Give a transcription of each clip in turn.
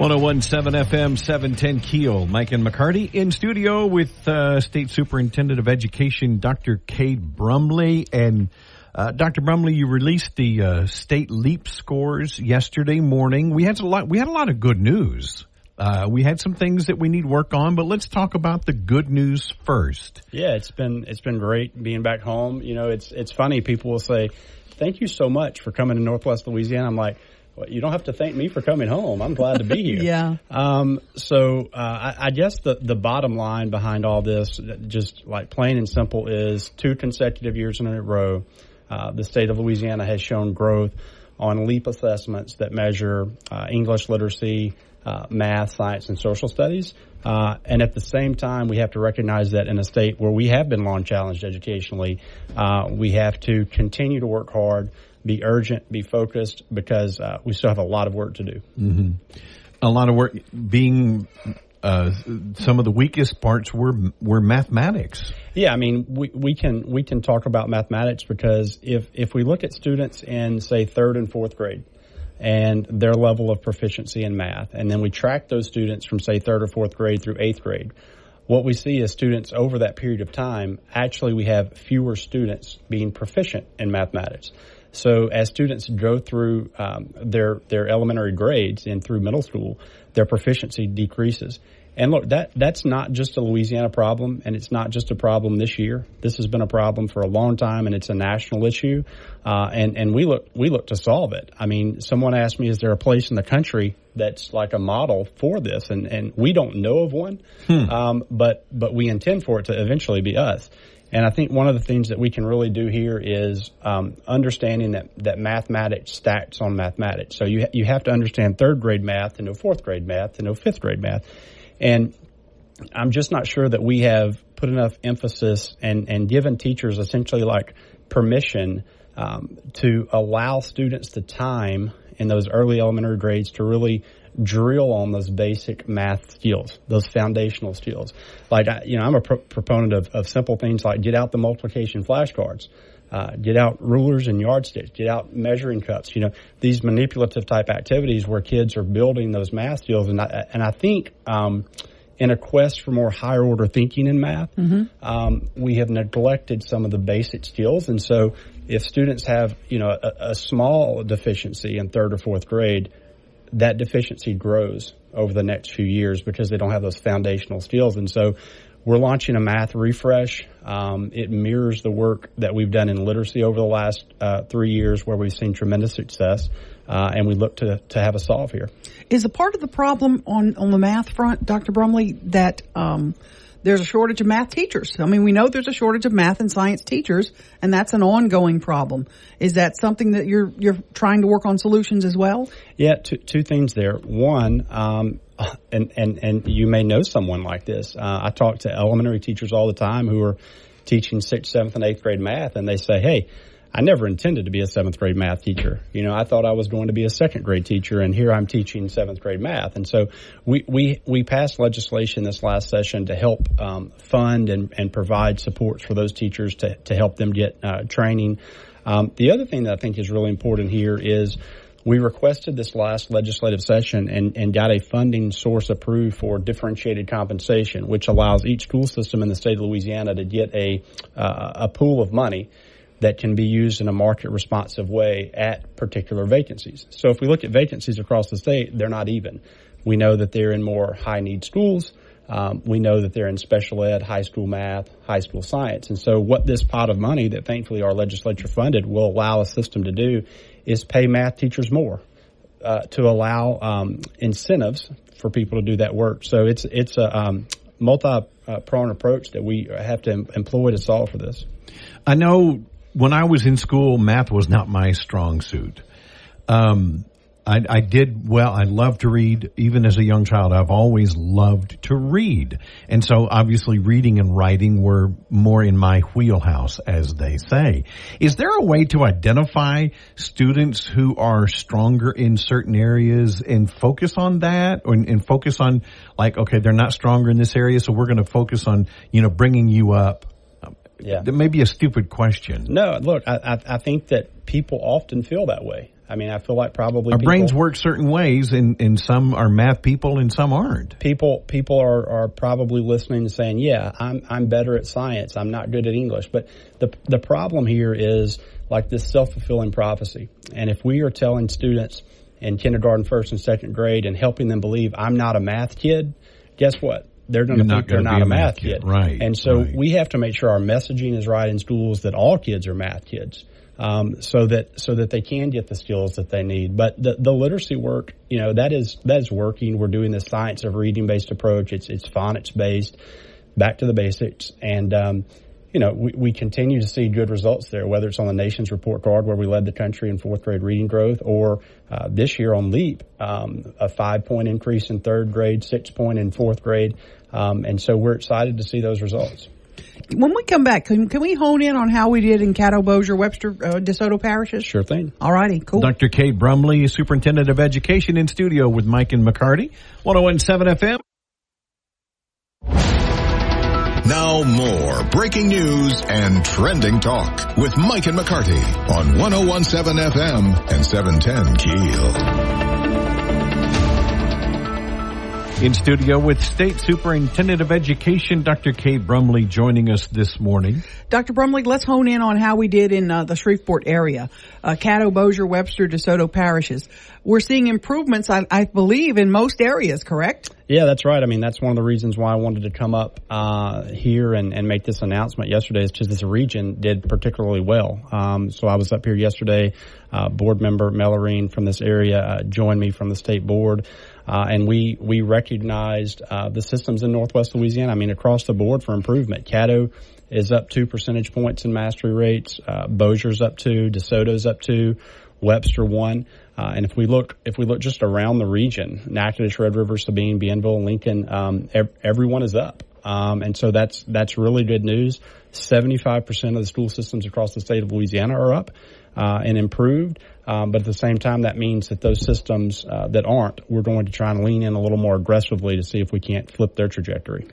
One zero one seven FM seven ten Keel. Mike and McCarty in studio with uh, State Superintendent of Education Dr. Cade Brumley and uh, Dr. Brumley. You released the uh, state leap scores yesterday morning. We had a lot. We had a lot of good news. Uh, we had some things that we need work on, but let's talk about the good news first. Yeah, it's been it's been great being back home. You know, it's it's funny. People will say, "Thank you so much for coming to Northwest Louisiana." I'm like well, you don't have to thank me for coming home. I'm glad to be here. yeah. Um, so uh, I, I, guess the the bottom line behind all this, just like plain and simple, is two consecutive years in a row, uh, the state of Louisiana has shown growth on LEAP assessments that measure uh, English literacy, uh, math, science, and social studies. Uh, and at the same time, we have to recognize that in a state where we have been long challenged educationally, uh, we have to continue to work hard be urgent, be focused, because uh, we still have a lot of work to do. Mm-hmm. A lot of work being. Uh, some of the weakest parts were were mathematics. Yeah, I mean, we, we can we can talk about mathematics because if if we look at students in say third and fourth grade, and their level of proficiency in math, and then we track those students from say third or fourth grade through eighth grade, what we see is students over that period of time, actually we have fewer students being proficient in mathematics. So as students go through um, their their elementary grades and through middle school, their proficiency decreases. And look, that that's not just a Louisiana problem, and it's not just a problem this year. This has been a problem for a long time, and it's a national issue. Uh, and and we look we look to solve it. I mean, someone asked me, is there a place in the country that's like a model for this? And and we don't know of one, hmm. um, but but we intend for it to eventually be us. And I think one of the things that we can really do here is um, understanding that, that mathematics stacks on mathematics. So you you have to understand third grade math to know fourth grade math to know fifth grade math, and I'm just not sure that we have put enough emphasis and and given teachers essentially like permission um, to allow students the time in those early elementary grades to really drill on those basic math skills, those foundational skills. Like, you know, I'm a pro- proponent of, of simple things like get out the multiplication flashcards. Uh, get out rulers and yardsticks, get out measuring cups, you know, these manipulative type activities where kids are building those math skills. And I, and I think, um, in a quest for more higher order thinking in math, mm-hmm. um, we have neglected some of the basic skills. And so if students have, you know, a, a small deficiency in third or fourth grade, that deficiency grows over the next few years because they don't have those foundational skills. And so we're launching a math refresh. Um, it mirrors the work that we've done in literacy over the last uh, three years where we've seen tremendous success. Uh, and we look to, to have a solve here. Is a part of the problem on, on the math front, Dr. Brumley, that um, there's a shortage of math teachers. I mean, we know there's a shortage of math and science teachers, and that's an ongoing problem. Is that something that you're you're trying to work on solutions as well? Yeah, two, two things there. One, um, and and and you may know someone like this. Uh, I talk to elementary teachers all the time who are teaching sixth, seventh, and eighth grade math, and they say, "Hey." I never intended to be a seventh grade math teacher. You know, I thought I was going to be a second grade teacher, and here I'm teaching seventh grade math. And so we we we passed legislation this last session to help um, fund and, and provide supports for those teachers to to help them get uh, training. Um, the other thing that I think is really important here is we requested this last legislative session and, and got a funding source approved for differentiated compensation, which allows each school system in the state of Louisiana to get a uh, a pool of money that can be used in a market responsive way at particular vacancies. So if we look at vacancies across the state, they're not even. We know that they're in more high need schools. Um, we know that they're in special ed, high school math, high school science. And so what this pot of money that thankfully our legislature funded will allow a system to do is pay math teachers more uh, to allow um, incentives for people to do that work. So it's, it's a um, multi-pronged approach that we have to employ to solve for this. I know when I was in school, math was not my strong suit. Um, I, I did well. I love to read, even as a young child. I've always loved to read, and so obviously reading and writing were more in my wheelhouse, as they say. Is there a way to identify students who are stronger in certain areas and focus on that, or and focus on like, okay, they're not stronger in this area, so we're going to focus on you know bringing you up. Yeah. That may be a stupid question. No, look, I, I, I think that people often feel that way. I mean, I feel like probably Our people, brains work certain ways, and, and some are math people and some aren't. people people are, are probably listening and saying, "Yeah, I'm I'm better at science. I'm not good at English." But the the problem here is like this self fulfilling prophecy. And if we are telling students in kindergarten, first and second grade, and helping them believe I'm not a math kid, guess what? They're going to think they're not a math kid, kid. Right, And so right. we have to make sure our messaging is right in schools that all kids are math kids. Um, so that so that they can get the skills that they need. But the, the literacy work, you know, that is that is working. We're doing the science of reading based approach. It's it's phonics based, back to the basics, and um, you know we, we continue to see good results there. Whether it's on the nation's report card where we led the country in fourth grade reading growth, or uh, this year on Leap, um, a five point increase in third grade, six point in fourth grade, um, and so we're excited to see those results. When we come back, can, can we hone in on how we did in Caddo, Bossier, Webster, uh, DeSoto parishes? Sure thing. All righty, cool. Dr. Cade Brumley, Superintendent of Education, in studio with Mike and McCarty, 1017 FM. Now more breaking news and trending talk with Mike and McCarty on 1017 FM and 710 Keel. In studio with State Superintendent of Education, Dr. Cade Brumley, joining us this morning. Dr. Brumley, let's hone in on how we did in uh, the Shreveport area, uh, Caddo, Bossier, Webster, DeSoto parishes. We're seeing improvements, I, I believe, in most areas, correct? Yeah, that's right. I mean, that's one of the reasons why I wanted to come up uh, here and, and make this announcement yesterday is because this region did particularly well. Um, so I was up here yesterday. Uh, board member Melerine from this area uh, joined me from the state board. Uh, and we we recognized uh, the systems in Northwest Louisiana. I mean, across the board for improvement. Caddo is up two percentage points in mastery rates. Uh, Bossier's up two. DeSoto's up two. Webster one. Uh, and if we look, if we look just around the region, Natchitoches, Red River, Sabine, Bienville, Lincoln, um, ev- everyone is up. Um, and so that's that's really good news. Seventy-five percent of the school systems across the state of Louisiana are up uh, and improved. Um, but at the same time, that means that those systems uh, that aren't, we're going to try and lean in a little more aggressively to see if we can't flip their trajectory.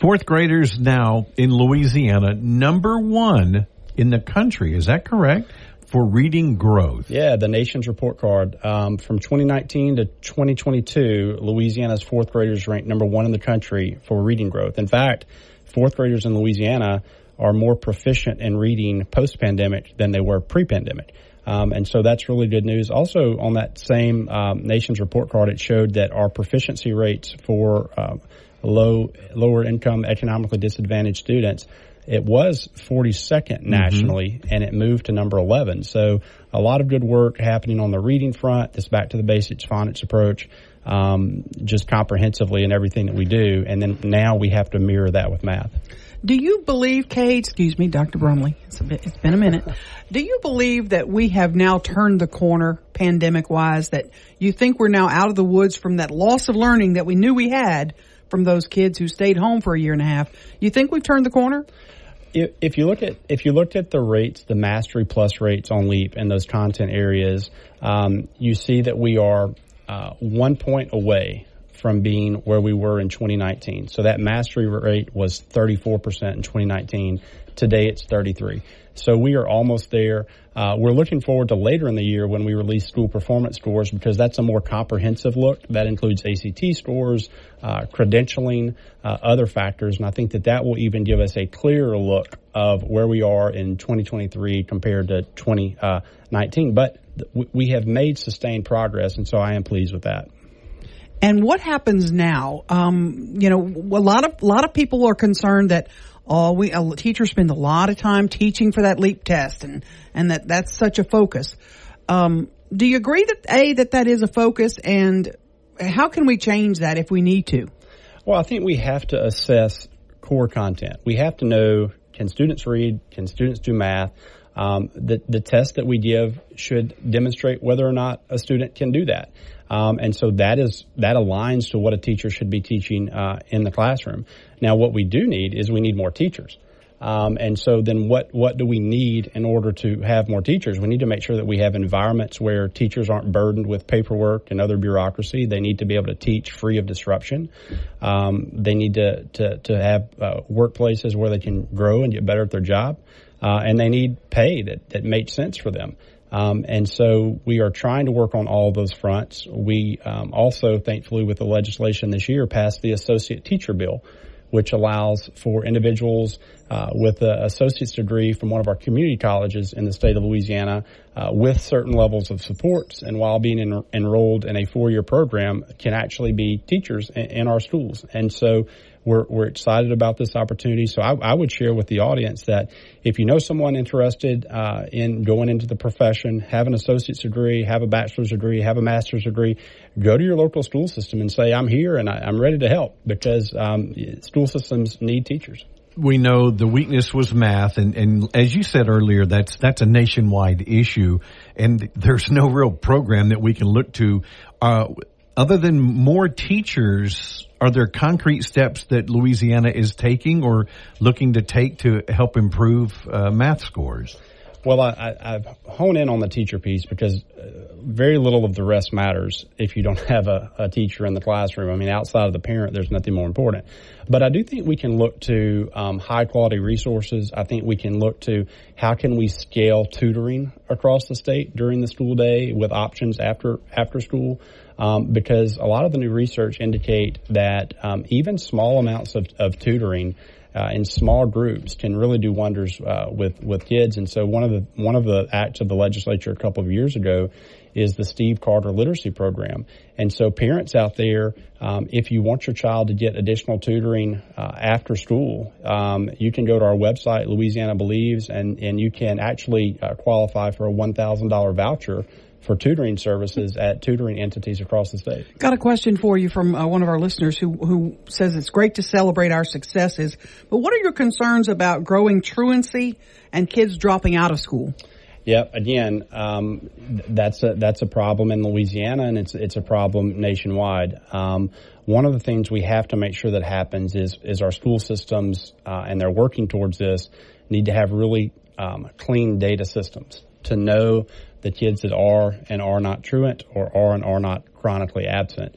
Fourth graders now in Louisiana, number one in the country. Is that correct? For reading growth. Yeah, the nation's report card um, from 2019 to 2022, Louisiana's fourth graders ranked number one in the country for reading growth. In fact, fourth graders in Louisiana are more proficient in reading post-pandemic than they were pre-pandemic. Um, and so that's really good news. Also, on that same um, nation's report card, it showed that our proficiency rates for um, low, lower income, economically disadvantaged students it was 42nd nationally and it moved to number 11. So a lot of good work happening on the reading front, this back to the basics phonics approach, um, just comprehensively in everything that we do. And then now we have to mirror that with math. Do you believe, Cade, excuse me, Dr. Brumley, it's, bit, it's been a minute. Do you believe that we have now turned the corner pandemic wise, that you think we're now out of the woods from that loss of learning that we knew we had from those kids who stayed home for a year and a half? You think we've turned the corner? If, if you look at if you looked at the rates, the mastery plus rates on Leap in those content areas, um, you see that we are uh, one point away from being where we were in 2019. So that mastery rate was 34% in 2019. Today it's 33. So we are almost there. Uh, we're looking forward to later in the year when we release school performance scores because that's a more comprehensive look. That includes ACT scores, uh, credentialing, uh, other factors, and I think that that will even give us a clearer look of where we are in 2023 compared to 2019. But th- we have made sustained progress, and so I am pleased with that. And what happens now? Um, you know, a lot of a lot of people are concerned that oh, we teachers spend a lot of time teaching for that leap test, and and that that's such a focus. Um, do you agree that a that that is a focus, and how can we change that if we need to? Well, I think we have to assess core content. We have to know can students read? Can students do math? Um, the, the test that we give should demonstrate whether or not a student can do that. Um, and so that is that aligns to what a teacher should be teaching uh, in the classroom. Now, what we do need is we need more teachers. Um, and so then what, what do we need in order to have more teachers? We need to make sure that we have environments where teachers aren't burdened with paperwork and other bureaucracy. They need to be able to teach free of disruption. Um, they need to, to, to have uh, workplaces where they can grow and get better at their job. Uh, and they need pay that, that makes sense for them. Um, and so we are trying to work on all those fronts. We um, also, thankfully, with the legislation this year, passed the associate teacher bill, which allows for individuals uh, with an associate's degree from one of our community colleges in the state of Louisiana uh, with certain levels of supports and while being en- enrolled in a four-year program can actually be teachers in, in our schools. And so we're, we're excited about this opportunity. So I, I, would share with the audience that if you know someone interested uh, in going into the profession, have an associate's degree, have a bachelor's degree, have a master's degree, go to your local school system and say, I'm here and I, am ready to help because um, school systems need teachers we know the weakness was math, and, and as you said earlier, that's that's a nationwide issue, and there's no real program that we can look to. Uh, other than more teachers, are there concrete steps that Louisiana is taking or looking to take to help improve uh, math scores? Well, I, hone in on the teacher piece because uh, very little of the rest matters if you don't have a, a, teacher in the classroom. I mean, outside of the parent, there's nothing more important. But I do think we can look to um, high quality resources. I think we can look to how can we scale tutoring across the state during the school day with options after after school. Um, because a lot of the new research indicate that um, even small amounts of, of tutoring uh, in small groups can really do wonders uh, with with kids. And so one of the one of the acts of the legislature a couple of years ago is the Steve Carter Literacy Program. And so parents out there, um, if you want your child to get additional tutoring uh, after school, um, you can go to our website, Louisiana Believes, and and you can actually uh, qualify for a one thousand dollar voucher for tutoring services at tutoring entities across the state. Got a question for you from uh, one of our listeners who who says it's great to celebrate our successes, but what are your concerns about growing truancy and kids dropping out of school? Yep. Again, um, that's a that's a problem in Louisiana, and it's it's a problem nationwide. Um, one of the things we have to make sure that happens is is our school systems, uh, and they're working towards this, need to have really um, clean data systems to know the kids that are and are not truant or are and are not chronically absent.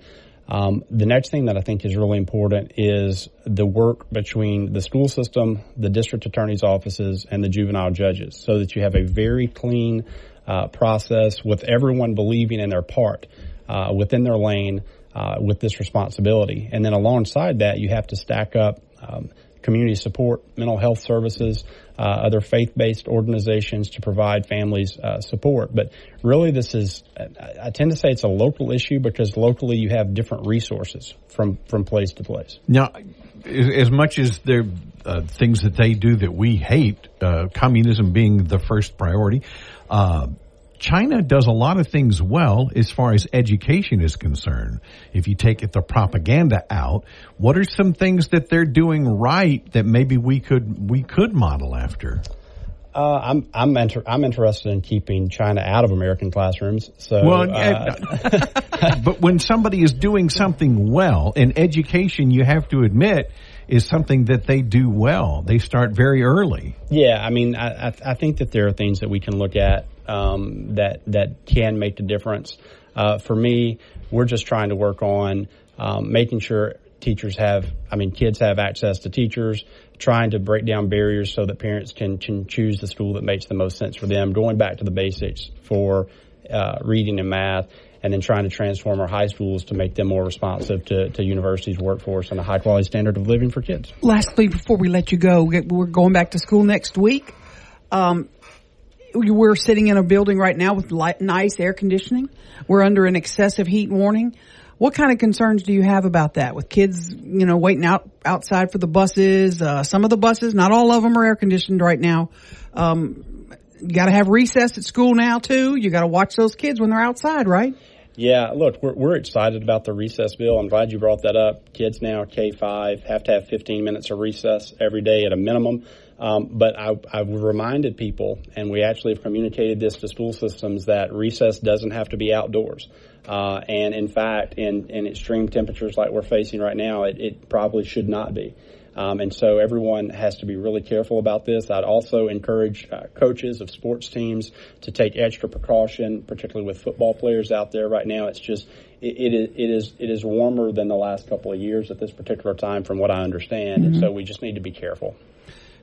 Um, the next thing that I think is really important is the work between the school system, the district attorney's offices, and the juvenile judges so that you have a very clean uh, process with everyone believing in their part uh, within their lane uh, with this responsibility. And then alongside that, you have to stack up um, community support, mental health services, other faith-based organizations to provide families uh, support. But really, this is I tend to say it's a local issue because locally you have different resources from from place to place. Now, as much as there uh, things that they do that we hate, uh, communism being the first priority. Uh, China does a lot of things well as far as education is concerned. If you take the propaganda out, what are some things that they're doing right that maybe we could we could model after? Uh, I'm I'm inter- I'm interested in keeping China out of American classrooms. So, well, uh, but when somebody is doing something well in education, you have to admit is something that they do well. They start very early. Yeah, I mean, I, I think that there are things that we can look at um, that that can make the difference. Uh, for me, we're just trying to work on um, making sure teachers have, I mean, kids have access to teachers, trying to break down barriers so that parents can, can choose the school that makes the most sense for them, going back to the basics for uh, reading and math, and then trying to transform our high schools to make them more responsive to, to universities, workforce, and a high quality standard of living for kids. Lastly, before we let you go, we're going back to school next week. Um, we're sitting in a building right now with light, nice air conditioning. We're under an excessive heat warning. What kind of concerns do you have about that with kids, you know, waiting out outside for the buses? Uh, some of the buses, not all of them are air conditioned right now. Um, you got to have recess at school now too. You got to watch those kids when they're outside, right? Yeah, look, we're, we're excited about the recess bill. I'm glad you brought that up. Kids now K5 have to have 15 minutes of recess every day at a minimum. Um, but I, I've reminded people, and we actually have communicated this to school systems, that recess doesn't have to be outdoors. Uh, and in fact, in, in extreme temperatures like we're facing right now, it, it probably should not be. Um, and so everyone has to be really careful about this. I'd also encourage uh, coaches of sports teams to take extra precaution, particularly with football players out there right now. It's just it, it, is, it is it is warmer than the last couple of years at this particular time, from what I understand. Mm-hmm. And so we just need to be careful.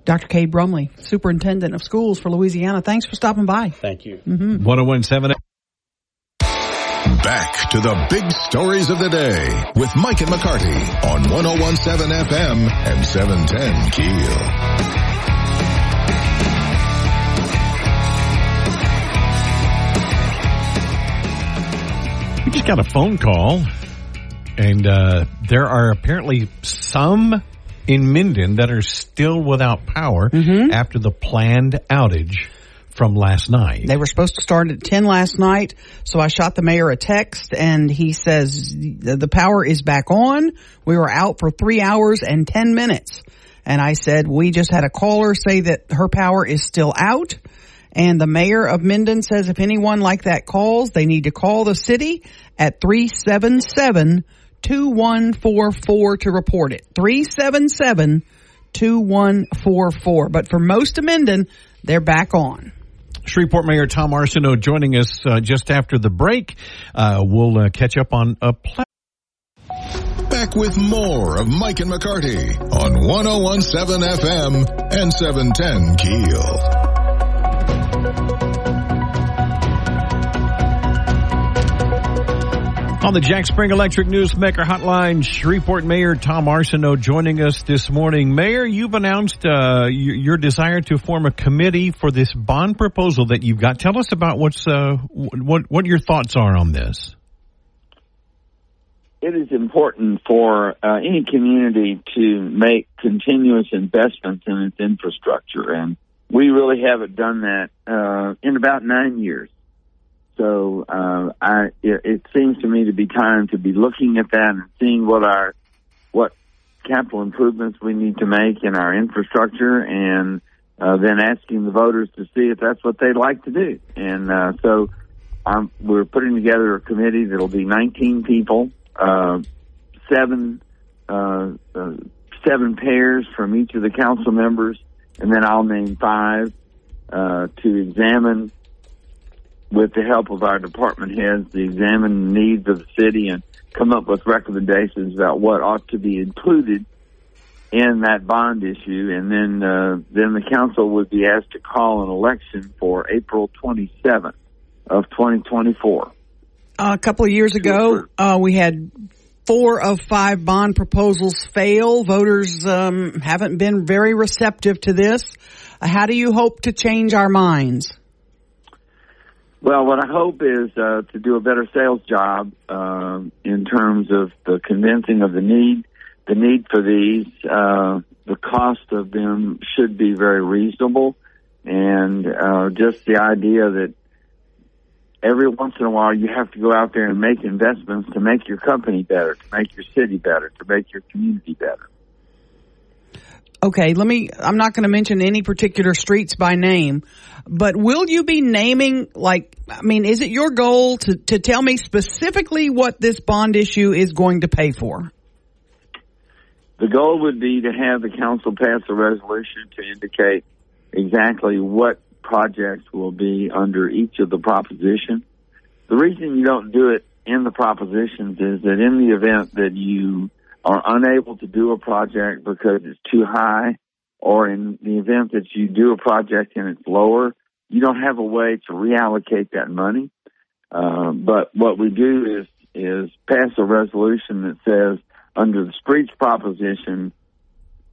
Dr. Cade Brumley, Superintendent of Schools for Louisiana. Thanks for stopping by. Thank you. Mm-hmm. 1017 Back to the big stories of the day with Mike and McCarty on 1017 FM and 710 Keel. We just got a phone call, and uh, there are apparently some in Minden that are still without power mm-hmm. after the planned outage from last night. They were supposed to start at 10 last night, so I shot the mayor a text and he says the power is back on. We were out for three hours and 10 minutes. And I said, we just had a caller say that her power is still out. And the mayor of Minden says if anyone like that calls, they need to call the city at 377 2144 to report it. 377 2144. But for most of Minden, they're back on. Shreveport Mayor Tom Arceneaux joining us uh, just after the break. Uh, we'll uh, catch up on a. Pl- Back with more of Mike and McCarty on 1017 FM and 710 Keel. On the Jack Spring Electric Newsmaker Hotline, Shreveport Mayor Tom Arceneaux joining us this morning. Mayor, you've announced uh, your desire to form a committee for this bond proposal that you've got. Tell us about what's uh, what what your thoughts are on this. It is important for uh, any community to make continuous investments in its infrastructure, and we really haven't done that uh, in about nine years. So uh, I, it, it seems to me to be time to be looking at that and seeing what our what capital improvements we need to make in our infrastructure, and uh, then asking the voters to see if that's what they'd like to do. And uh, so I'm, we're putting together a committee that'll be 19 people, uh, seven uh, uh, seven pairs from each of the council members, and then I'll name five uh, to examine with the help of our department heads, to examine the needs of the city and come up with recommendations about what ought to be included in that bond issue, and then uh, then the council would be asked to call an election for April 27th of 2024. Uh, a couple of years ago, uh, we had four of five bond proposals fail. Voters um, haven't been very receptive to this. How do you hope to change our minds? Well, what I hope is uh, to do a better sales job uh, in terms of the convincing of the need. The need for these, uh, the cost of them should be very reasonable, and uh, just the idea that every once in a while you have to go out there and make investments to make your company better, to make your city better, to make your community better. Okay, let me, I'm not going to mention any particular streets by name, but will you be naming, like, I mean, is it your goal to, to tell me specifically what this bond issue is going to pay for? The goal would be to have the council pass a resolution to indicate exactly what projects will be under each of the propositions. The reason you don't do it in the propositions is that in the event that you are unable to do a project because it's too high, or in the event that you do a project and it's lower, you don't have a way to reallocate that money. Uh, but what we do is is pass a resolution that says under the streets proposition,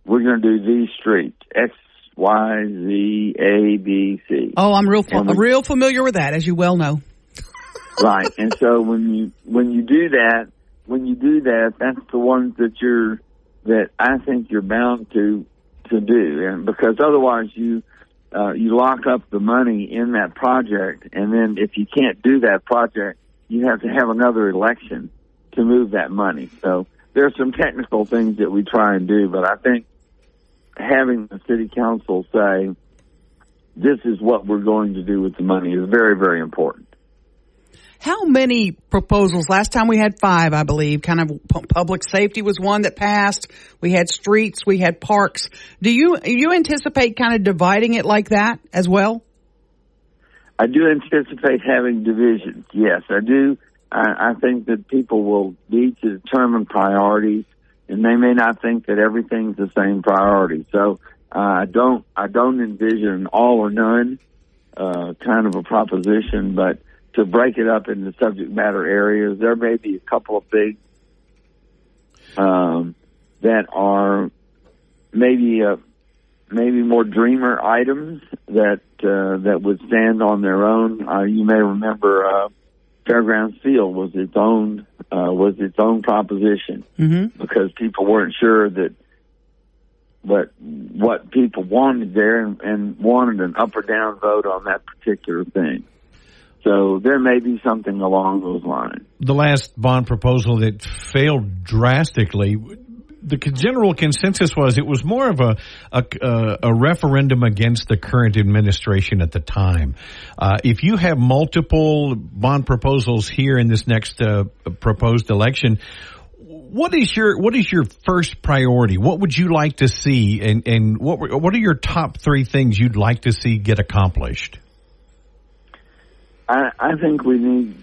we're going to do these streets X, Y, Z, A, B, C. Oh, I'm real we, real familiar with that, as you well know. right, and so when you when you do that, when you do that, that's the ones that you're that I think you're bound to to do, and because otherwise you uh, you lock up the money in that project, and then if you can't do that project, you have to have another election to move that money. So there are some technical things that we try and do, but I think having the city council say, this is what we're going to do with the money is very, very important. How many proposals? Last time we had five, I believe. Kind of public safety was one that passed. We had streets, we had parks. Do you you anticipate kind of dividing it like that as well? I do anticipate having divisions. Yes, I do. I, I think that people will need to determine priorities, and they may not think that everything's the same priority. So uh, I don't I don't envision all or none uh, kind of a proposition, but to break it up into subject matter areas. There may be a couple of things um, that are maybe uh, maybe more dreamer items that uh, that would stand on their own. Uh, you may remember uh, Fairgrounds Field was its own uh, was its own proposition mm-hmm. because people weren't sure that what what people wanted there and, and wanted an up or down vote on that particular thing. So there may be something along those lines. The last bond proposal that failed drastically, the general consensus was it was more of a a, a referendum against the current administration at the time. Uh, if you have multiple bond proposals here in this next uh, proposed election, what is your what is your first priority? What would you like to see, and and what what are your top three things you'd like to see get accomplished? I, I think we need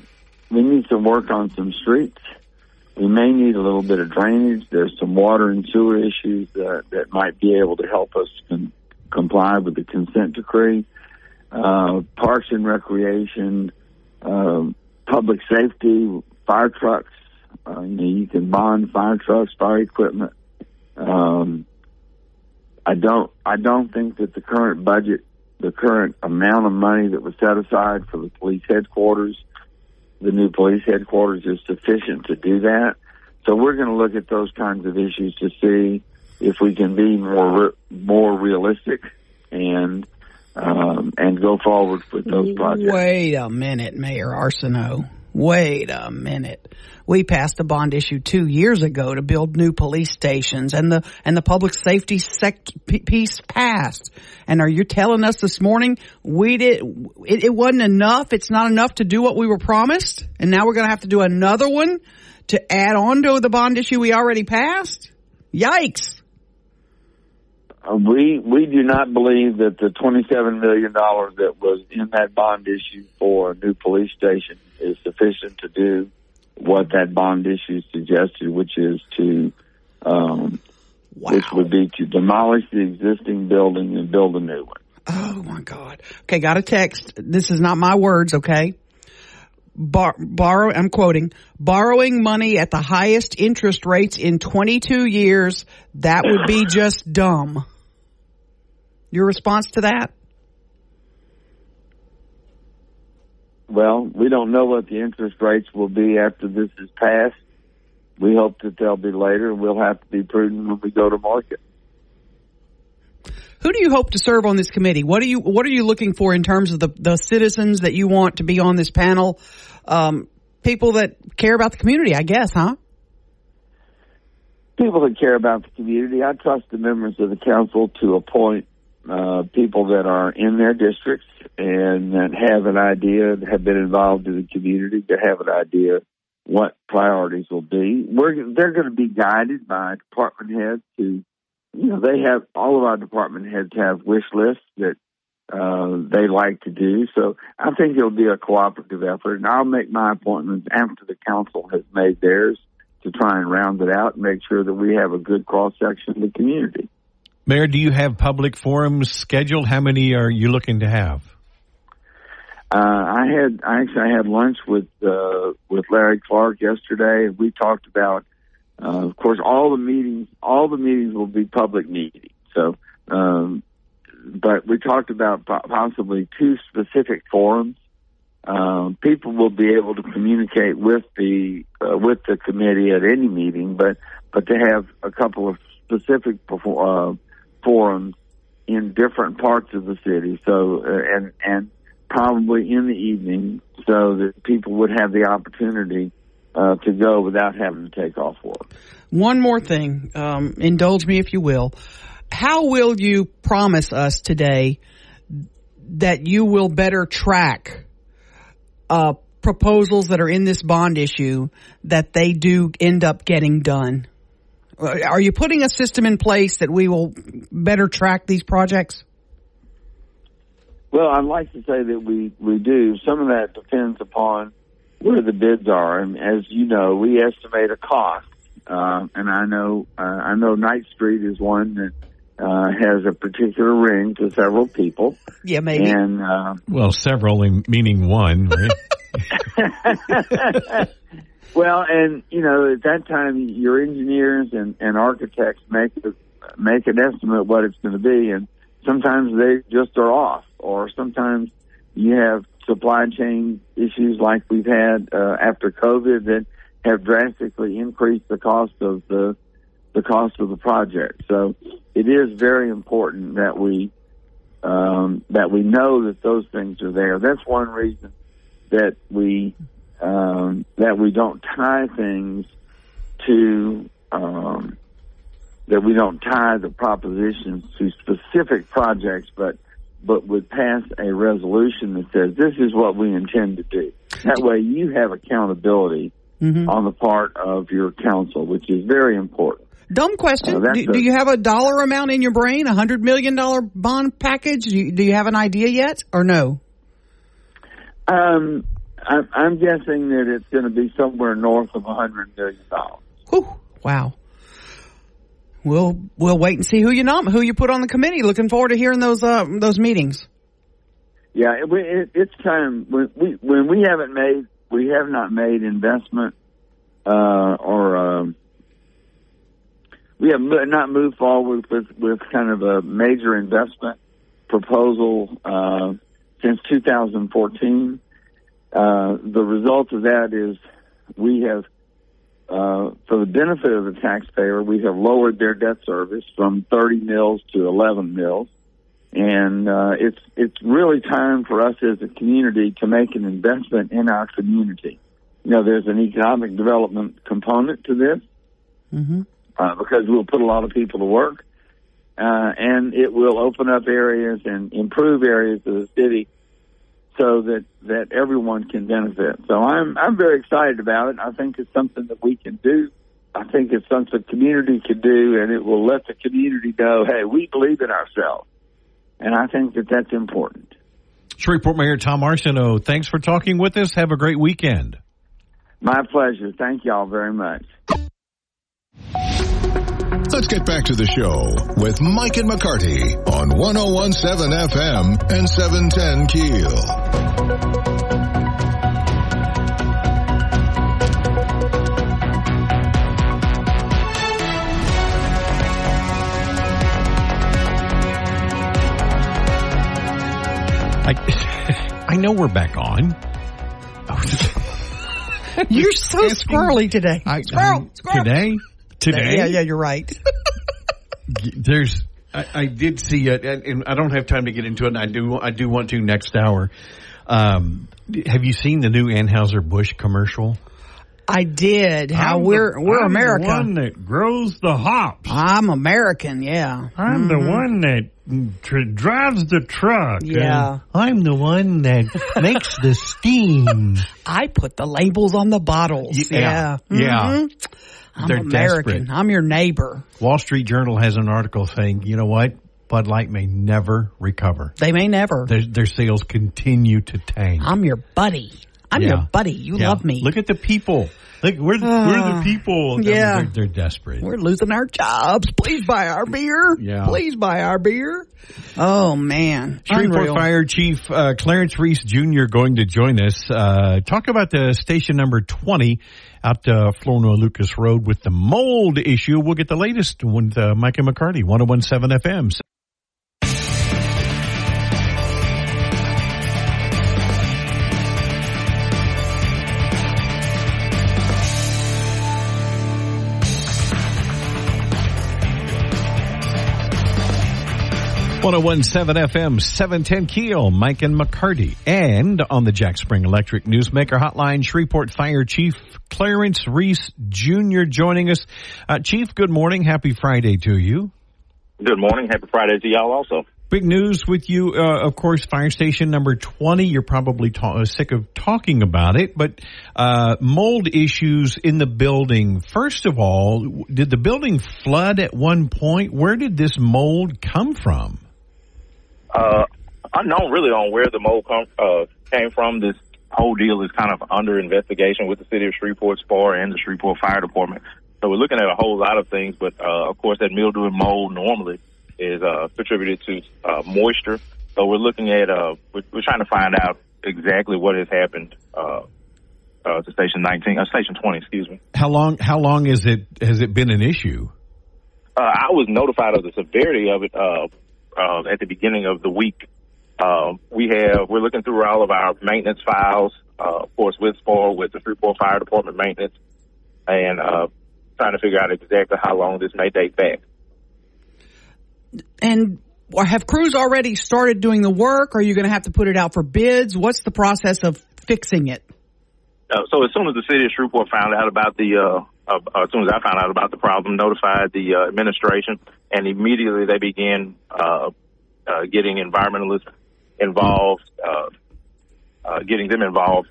we need to work on some streets. We may need a little bit of drainage. There's some water and sewer issues that, that might be able to help us comply with the consent decree. Uh, parks and recreation, uh, public safety, fire trucks. Uh, you, know, you can bond fire trucks, fire equipment. Um, I don't. I don't think that the current budget the current amount of money that was set aside for the police headquarters, the new police headquarters, is sufficient to do that. So we're going to look at those kinds of issues to see if we can be more more realistic and um, and go forward with those projects. Wait a minute, Mayor Arceneaux. Wait a minute. We passed a bond issue two years ago to build new police stations and the, and the public safety sec- piece passed. And are you telling us this morning we did, it, it wasn't enough? It's not enough to do what we were promised? And now we're going to have to do another one to add on to the bond issue we already passed? Yikes. Uh, we we do not believe that the twenty seven million dollars that was in that bond issue for a new police station is sufficient to do what that bond issue suggested, which is to um, wow. which would be to demolish the existing building and build a new one. Oh my God! Okay, got a text. This is not my words. Okay, Bar- borrow. I'm quoting borrowing money at the highest interest rates in 22 years. That would be just dumb. Your response to that? Well, we don't know what the interest rates will be after this is passed. We hope that they'll be later. We'll have to be prudent when we go to market. Who do you hope to serve on this committee? What are you What are you looking for in terms of the the citizens that you want to be on this panel? Um, people that care about the community, I guess, huh? People that care about the community. I trust the members of the council to appoint uh, people that are in their districts and that have an idea, have been involved in the community, to have an idea what priorities will be. We're, they're going to be guided by department heads who, you know, they have, all of our department heads have wish lists that uh, they like to do. So I think it'll be a cooperative effort, and I'll make my appointments after the council has made theirs to try and round it out and make sure that we have a good cross section of the community. Mayor, do you have public forums scheduled? How many are you looking to have? Uh, I had I actually had lunch with uh, with Larry Clark yesterday, and we talked about, uh, of course, all the meetings. All the meetings will be public meetings. So, um, but we talked about possibly two specific forums. Um, people will be able to communicate with the uh, with the committee at any meeting, but but to have a couple of specific uh, forums in different parts of the city. So uh, and and probably in the evening, so that people would have the opportunity uh, to go without having to take off work. One more thing, um, indulge me if you will. how will you promise us today that you will better track uh, proposals that are in this bond issue that they do end up getting done? Uh, Are you putting a system in place that we will better track these projects? Well, I'd like to say that we, we do. Some of that depends upon where the bids are. And as you know, we estimate a cost. Uh, and I know, uh, I know Knight Street is one that, uh, has a particular ring to several people. Yeah, maybe. And, uh, Well, several, meaning one, right? well, and you know, at that time, your engineers and, and architects make make an estimate what it's going to be, and sometimes they just are off, or sometimes you have supply chain issues like we've had uh, after COVID that have drastically increased the cost of the the cost of the project. So it is very important that we um, that we know that those things are there. That's one reason that we um, that we don't tie things to um, that we don't tie the propositions to specific projects, but but would pass a resolution that says this is what we intend to do. That way, you have accountability on the part of your council, which is very important. Dumb question. Uh, do, a- do you have a dollar amount in your brain? A hundred million dollar bond package? Do you, do you have an idea yet, or no? Um, I, I'm guessing that it's going to be somewhere north of a hundred million dollars. Whew, wow. We'll we'll wait and see who you nom- who you put on the committee. Looking forward to hearing those uh, those meetings. Yeah, it, it, it's time when we when we haven't made we have not made investment uh, or um, we have not moved forward with with kind of a major investment proposal uh, since 2014. Uh, the result of that is we have, uh, for the benefit of the taxpayer, we have lowered their debt service from 30 mills to 11 mills. And uh, it's it's really time for us as a community to make an investment in our community. You know, there's an economic development component to this uh, because we'll put a lot of people to work, uh, and it will open up areas and improve areas of the city so that that everyone can benefit. So I'm I'm very excited about it. I think it's something that we can do. I think it's something the community can do, and it will let the community know, hey, we believe in ourselves. And I think that that's important. Shreveport Mayor Tom Arceneaux, thanks for talking with us. Have a great weekend. My pleasure. Thank y'all very much. Let's get back to the show with Mike and McCarty on 1017 FM and 710 Keel. I, I know we're back on. You're so squirrely today. I, squirrel, squirrel. Today? Today? Yeah, yeah, you're right. There's, I, I did see it, and, and I don't have time to get into it. And I do, I do want to next hour. Um, have you seen the new Anheuser Busch commercial? I did. How I'm we're we're I'm America. The one that grows the hops. I'm American. Yeah. I'm the one that tr- drives the truck. Yeah. I'm the one that makes the steam. I put the labels on the bottles. Yeah. Yeah. Yeah. I'm They're American. desperate. I'm your neighbor. Wall Street Journal has an article saying, you know what? Bud Light may never recover. They may never. Their, their sales continue to tank. I'm your buddy. I'm Yeah. your buddy. You Yeah. love me. Look at the people. Look, we're, the- we're the people. I mean, yeah. they're, they're desperate. We're losing our jobs. Please buy our beer. Yeah. Please buy our beer. Oh man. Shreveport Fire Chief uh, Clarence Reese Jr. going to join us. Uh, talk about the station number 20 out to Flournoy Lucas Road with the mold issue. We'll get the latest with uh, Mike and McCarty, 1017 FM. One zero one seven FM seven ten Keel, Mike and McCarty, and on the Jack Spring Electric Newsmaker Hotline, Shreveport Fire Chief Clarence Reese Jr. joining us. Uh, Chief, good morning, happy Friday to you. Good morning. Happy Friday to y'all also. Big news with you, uh, of course, fire station number 20. You're probably ta- uh, sick of talking about it, but uh, mold issues in the building. First of all, did the building flood at one point? Where did this mold come from? Uh, unknown really on where the mold come, uh, came from. This whole deal is kind of under investigation with the city of Shreveport SPAR and the Shreveport Fire Department. So we're looking at a whole lot of things, but uh, of course that mildew and mold normally is uh, contributed to uh, moisture. So we're looking at uh, we're, we're trying to find out exactly what has happened uh, uh, to Station 19, uh, Station 20, excuse me. How long? How long is it? Has it been an issue? Uh, I was notified of the severity of it uh, uh, at the beginning of the week. Uh, we have we're looking through all of our maintenance files, uh, of course, with SPAR, with the Shreveport Fire Department maintenance, and uh, trying to figure out exactly how long this may date back. And have crews already started doing the work? Are you going to have to put it out for bids? What's the process of fixing it? Uh, so as soon as the city of Shreveport found out about the, uh, uh, as soon as I found out about the problem, notified the uh, administration, and immediately they began uh, uh, getting environmentalists involved, uh, uh, getting them involved.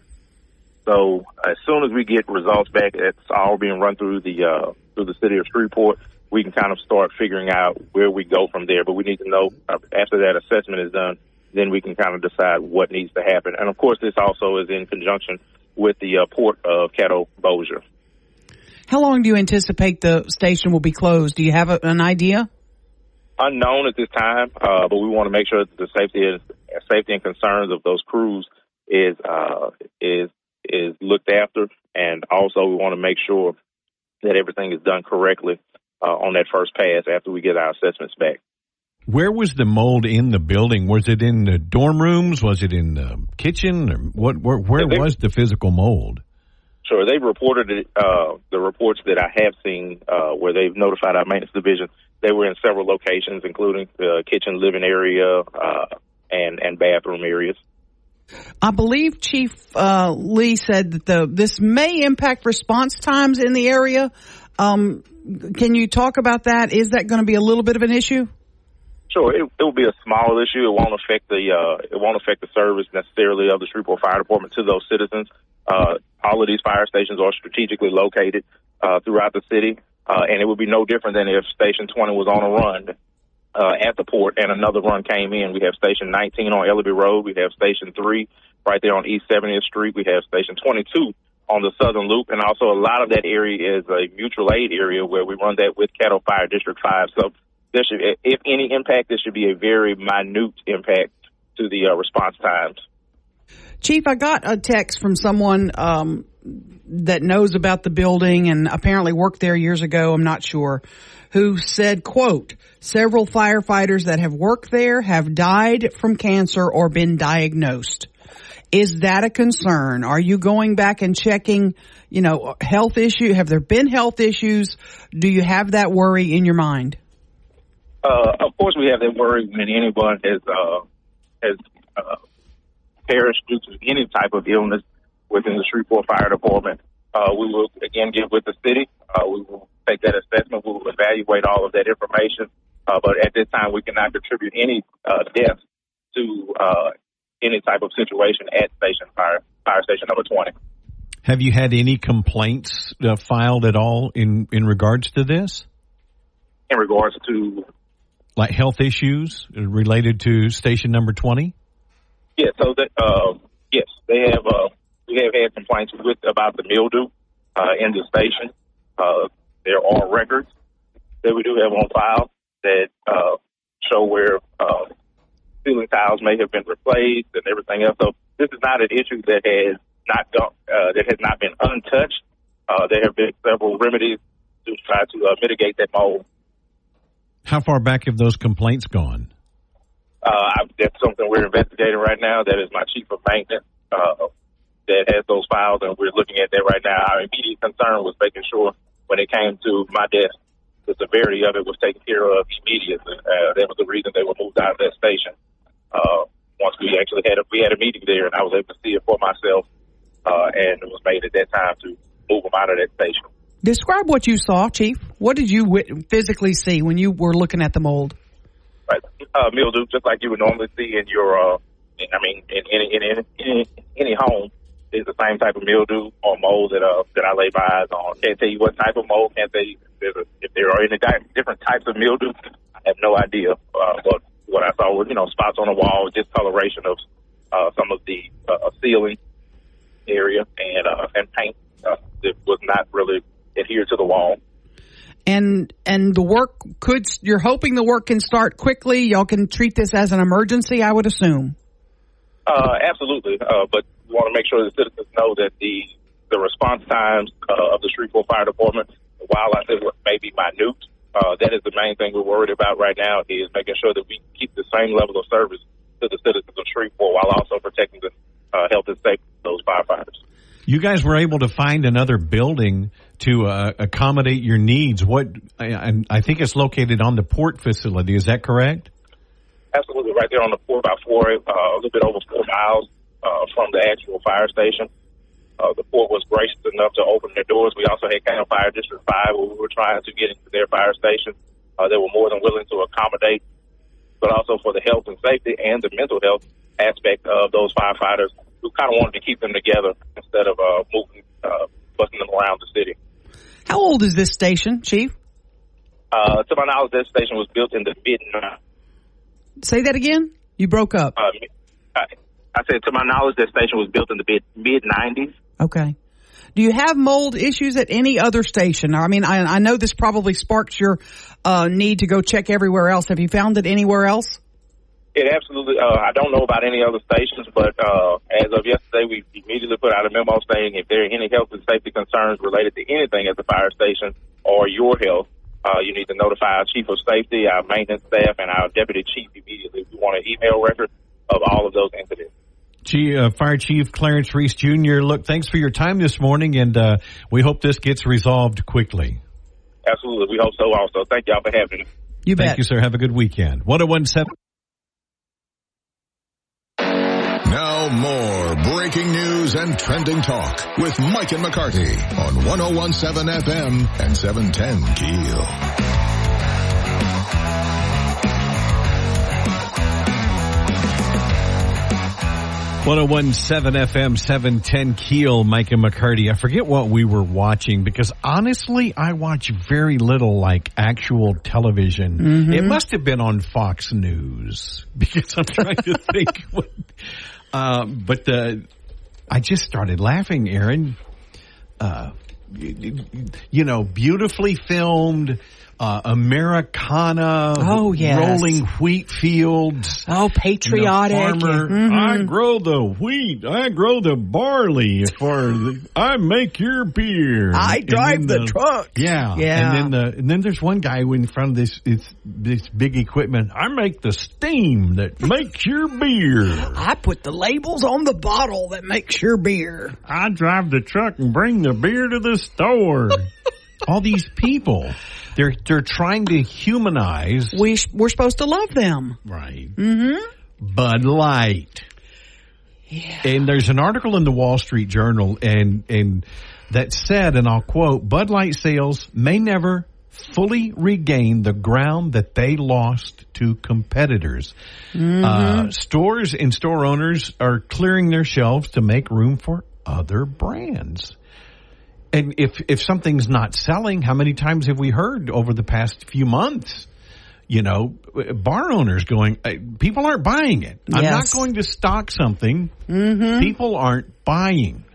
So as soon as we get results back, it's all being run through the uh, through the city of Shreveport. We can kind of start figuring out where we go from there. But we need to know uh, after that assessment is done, then we can kind of decide what needs to happen. And of course, this also is in conjunction with the uh, port of Caddo Bossier. How long do you anticipate the station will be closed? Do you have a, an idea? Unknown at this time, uh, but we want to make sure that the safety is, safety and concerns of those crews is uh, is is looked after, and also we want to make sure that everything is done correctly uh, on that first pass after we get our assessments back. Where was the mold in the building? Was it in the dorm rooms? Was it in the kitchen? Or what? Where, where they- was the physical mold? Sure, they've reported it, uh, the reports that I have seen uh, where they've notified our maintenance division. They were in several locations, including the kitchen, living area, uh, and and bathroom areas. I believe Chief uh, Lee said that the this may impact response times in the area. Um, can you talk about that? Is that going to be a little bit of an issue? Sure, it, it will be a small issue. It won't affect the uh, it won't affect the service necessarily of the Shreveport Fire Department to those citizens. Uh, all of these fire stations are strategically located uh, throughout the city, uh, and it would be no different than if Station 20 was on a run uh, at the port and another run came in. We have Station 19 on Ellerbe Road. We have Station 3 right there on East 70th Street. We have Station 22 on the Southern Loop, and also a lot of that area is a mutual aid area where we run that with Caddo Fire District 5. So there should, if any impact, there should be a very minute impact to the uh, response times. Chief, I got a text from someone um, that knows about the building and apparently worked there years ago. I'm not sure. Who said, "quote Several firefighters that have worked there have died from cancer or been diagnosed." Is that a concern? Are you going back and checking, you know, health issue? Have there been health issues? Do you have that worry in your mind? Uh, of course, we have that worry when anyone has uh, has uh, perished due to any type of illness within the Shreveport Fire Department. Uh, we will again get with the city. Uh, we will take that assessment. We will evaluate all of that information. Uh, but at this time, we cannot contribute any uh, deaths to uh, any type of situation at station fire fire station number twenty. Have you had any complaints uh, filed at all in in regards to this, In regards to like health issues related to station number twenty? Yeah, so that uh, yes, they have. Uh, we have had complaints with about the mildew uh, in the station. Uh, there are records that we do have on file that uh, show where uh, ceiling tiles may have been replaced and everything else. So this is not an issue that has not gone, uh, that has not been untouched. Uh, there have been several remedies to try to uh, mitigate that mold. How far back have those complaints gone? Uh, that's something we're investigating right now. That is my chief of maintenance uh, that has those files, and we're looking at that right now. Our immediate concern was making sure when it came to my desk, the severity of it was taken care of immediately. Uh, that was the reason they were moved out of that station. Uh, once we actually had a, we had a meeting there, and I was able to see it for myself, uh, and it was made at that time to move them out of that station. Describe what you saw, Chief. What did you physically see when you were looking at the mold? uh, mildew, just like you would normally see in your, uh, I mean, in any in, in, in any home, is the same type of mildew or mold that uh that I lay my eyes on. Can't tell you what type of mold. Can't tell you if, a, if there are any di- different types of mildew. I have no idea. Uh, but what I saw was you know spots on the wall, discoloration of uh, some of the uh, ceiling area and uh, and paint uh, that was not really adhered to the wall. And and the work could you're hoping the work can start quickly. Y'all can treat this as an emergency, I would assume. Uh, absolutely, uh, but we want to make sure the citizens know that the the response times uh, of the Shreveport Fire Department, while I said may be minute, uh, that is the main thing we're worried about right now is making sure that we keep the same level of service to the citizens of Shreveport while also protecting the uh, health and safety of those firefighters. You guys were able to find another building to uh, accommodate your needs. What I, I think it's located on the port facility. Is that correct? Absolutely, right there on the four by four, uh, a little bit over four miles uh, from the actual fire station. Uh, the port was gracious enough to open their doors. We also had Caddo Fire District 5 where we were trying to get into their fire station. Uh, they were more than willing to accommodate, but also for the health and safety and the mental health aspect of those firefighters who kind of wanted to keep them together instead of uh, moving, busting them around the city. How old is this station, Chief? Uh, to my knowledge, this station was built in the mid Say that again. You broke up. Uh, I, I said, to my knowledge, this station was built in the mid mid nineties. Okay. Do you have mold issues at any other station? I mean, I, I know this probably sparks your uh, need to go check everywhere else. Have you found it anywhere else? It absolutely. Uh, I don't know about any other stations, but uh, as of yesterday, we immediately put out a memo saying if there are any health and safety concerns related to anything at the fire station or your health, uh, you need to notify our chief of safety, our maintenance staff, and our deputy chief immediately. We want an email record of all of those incidents. Gee, uh, Fire Chief Clarence Reese Jr., look, thanks for your time this morning, and uh, we hope this gets resolved quickly. Absolutely. We hope so also. Thank y'all for having me. You bet. Thank you, sir. Have a good weekend. 1017. More breaking news and trending talk with Mike and McCarty on 1017 FM and 710 Keel. 1017 FM 710 Keel, Mike and McCarty. I forget what we were watching because honestly, I watch very little like actual television. Mm-hmm. It must have been on Fox News because I'm trying to think. What, uh, but uh, I just started laughing, Aaron. Uh, you know, beautifully filmed. Uh, Americana, Oh, yes. rolling wheat fields. Oh, patriotic. You know, farmer, Mhm. I grow the wheat. I grow the barley for the, I make your beer. I drive then the truck. Yeah, Yeah. And then the and then there's one guy in front of this this, this big equipment. I make the steam that makes your beer. I put the labels on the bottle that makes your beer. I drive the truck and bring the beer to the store. All these people, they're they're trying to humanize We sh- we're supposed to love them. right. Mm-hmm. Bud Light. Yeah. And there's an article in the Wall Street Journal and and that said, and I'll quote, Bud Light sales may never fully regain the ground that they lost to competitors. Uh, stores and store owners are clearing their shelves to make room for other brands. And if if something's not selling, how many times have we heard over the past few months? You know, bar owners going, "Uh, people aren't buying it. I'm not going to stock something. People aren't buying.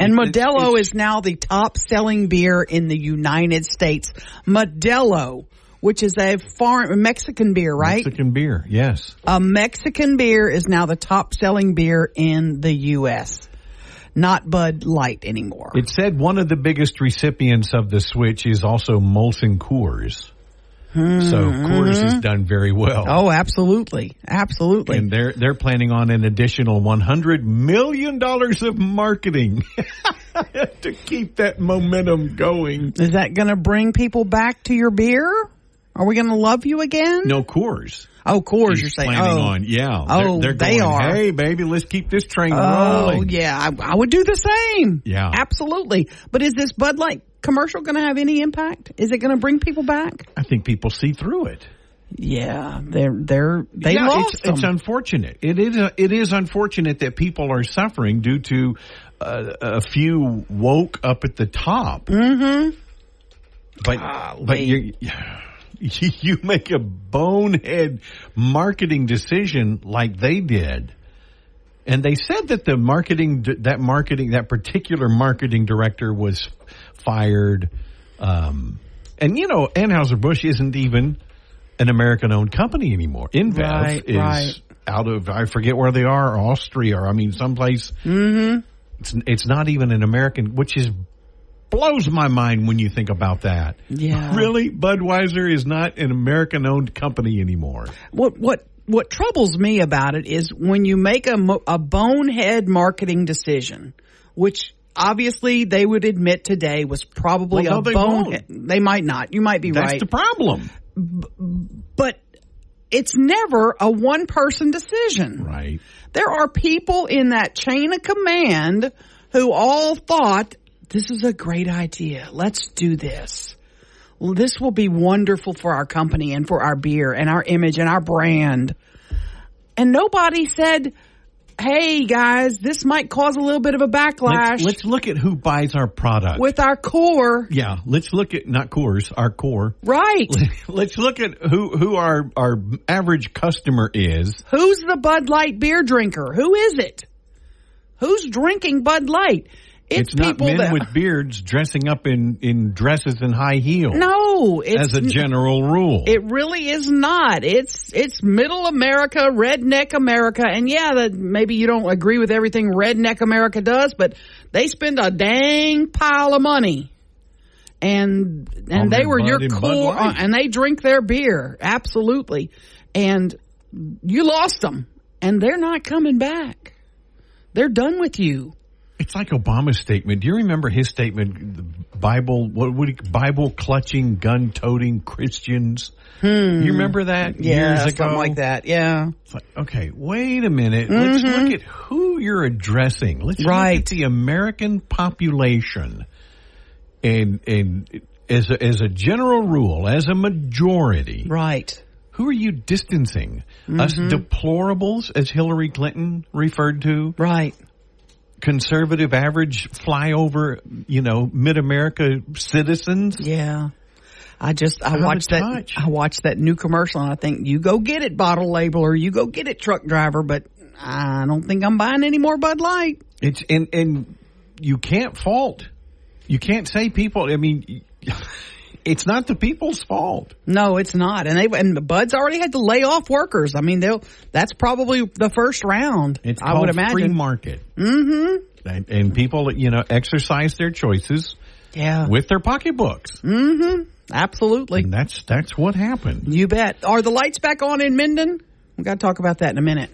And Modelo is now the top selling beer in the United States. Modelo, which is a foreign Mexican beer, right? Mexican beer, yes. A Mexican beer is now the top selling beer in the U.S. Not Bud Light anymore. It said one of the biggest recipients of the switch is also Molson Coors. So hmm, Coors has mm-hmm. done very well. oh, absolutely, absolutely. And they're they're planning on an additional one hundred million dollars of marketing to keep that momentum going. is that going to bring people back to your beer? Are we going to love you again? No Coors. Oh, Coors, you're saying. planning oh, on, yeah. Oh, they're, they're they going, are. Hey, baby, let's keep this train rolling. Oh, rolling. yeah, I, I would do the same. Yeah. absolutely. But is this Bud Light commercial going to have any impact? Is it going to bring people back? I think people see through it. Yeah, they're they're they yeah, lost it's, them. it's unfortunate. It is it is unfortunate that people are suffering due to uh, a few woke up at the top. mm-hmm. But but you you make a bonehead marketing decision like they did. And they said that the marketing that marketing that particular marketing director was fired. Um, and you know, Anheuser Busch isn't even an American owned company anymore. InBev Right, is right. out of I forget where they are, Austria, or I mean someplace. Mm-hmm. It's it's not even an American, which is blows my mind when you think about that. Yeah. Really, Budweiser is not an American owned company anymore. What what what troubles me about it is when you make a a bonehead marketing decision, which obviously they would admit today was probably Well, no, a bonehead. They might not. You might be That's right. That's the problem. but it's never a one person decision. Right. There are people in that chain of command who all thought this is a great idea. Let's do this. Well, this will be wonderful for our company and for our beer and our image and our brand. And nobody said, Hey guys, this might cause a little bit of a backlash Let's, let's look at who buys our product. with our core. yeah, let's look at not cores, our core. Right. Let's look at who who our our average customer is. Who's the Bud Light beer drinker? Who is it? Who's drinking Bud Light? It's, It's, not men that with beards dressing up in in dresses and high heels. no, it's as a general rule. It really is not. It's it's middle America, redneck America, and yeah, that maybe you don't agree with everything redneck America does, but they spend a dang pile of money, and On and they were your core, and they drink their beer absolutely, and you lost them, and they're not coming back. They're done with you. It's like Obama's statement. Do you remember his statement? The Bible, what would he, Bible clutching, gun toting Christians? You remember that years ago? Hmm. something like that. Yeah. It's like, okay, wait a minute. Let's look at who you're addressing. Let's look Right. at the American population, and and as a, as a general rule, as a majority, Right. who are you distancing? Us deplorables, as Hillary Clinton referred to, Right. Conservative, average, flyover, you know, mid America citizens. Yeah. I just I Out watched that touch. I watched that new commercial and I think you go get it bottle label or you go get it truck driver, but I don't think I'm buying any more Bud Light. It's and and you can't fault. You can't say people. I mean, it's not the people's fault. No, it's not. And they and the Bud's already had to lay off workers. I mean, they'll that's probably the first round. It's I would free market. Mm-hmm. And, and people, you know, exercise their choices yeah. with their pocketbooks, mm-hmm. Absolutely. and that's that's what happened. You bet. Are the lights back on in Minden? We got to talk about that in a minute.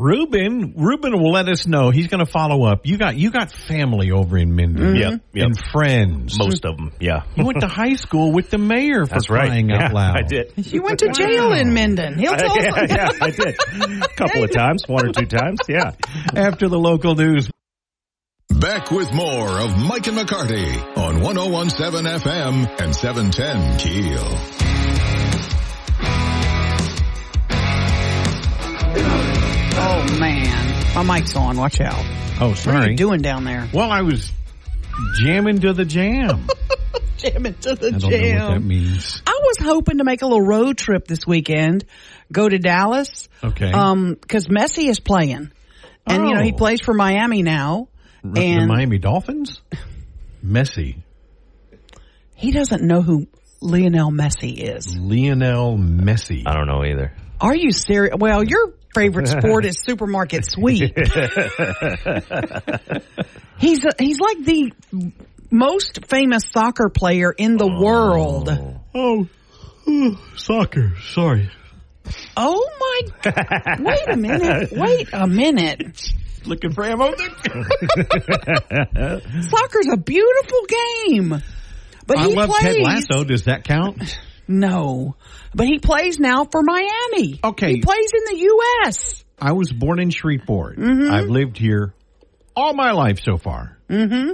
Ruben, Ruben will let us know. He's going to follow up. You got you got family over in Minden, mm-hmm. Yep, yep. and friends. Most of them, yeah. You went to high school with the mayor for That's right. crying yeah, loud. I did. You went to jail in Minden. He'll tell yeah, yeah, I did. A couple of times, one or two times, yeah. After the local news. Back with more of Mike and McCarty on 1017 FM and 710 Keel. Oh man, my mic's on. Watch out. Oh, sorry. What are you doing down there? Well, I was jamming to the jam. Jamming to the jam. I don't know what that means. I was hoping to make a little road trip this weekend, go to Dallas. Okay. Um, cause Messi is playing. And you know, he Oh. plays for Miami now. R- the Miami Dolphins? Messi. he doesn't know who Lionel Messi is. Lionel Messi. I don't know either. Are you serious? Well, your favorite sport is supermarket sweep. he's a, he's like the most famous soccer player in the oh. world. Oh, uh, soccer. Sorry. Oh my! Wait a minute! Wait a minute! Looking for ammo. Soccer's a beautiful game, but I he love plays. Ted Lasso. Does that count? No, but he plays now for Miami. Okay. he plays in the U.S. I was born in Shreveport. Mm-hmm. I've lived here all my life so far. Mm-hmm.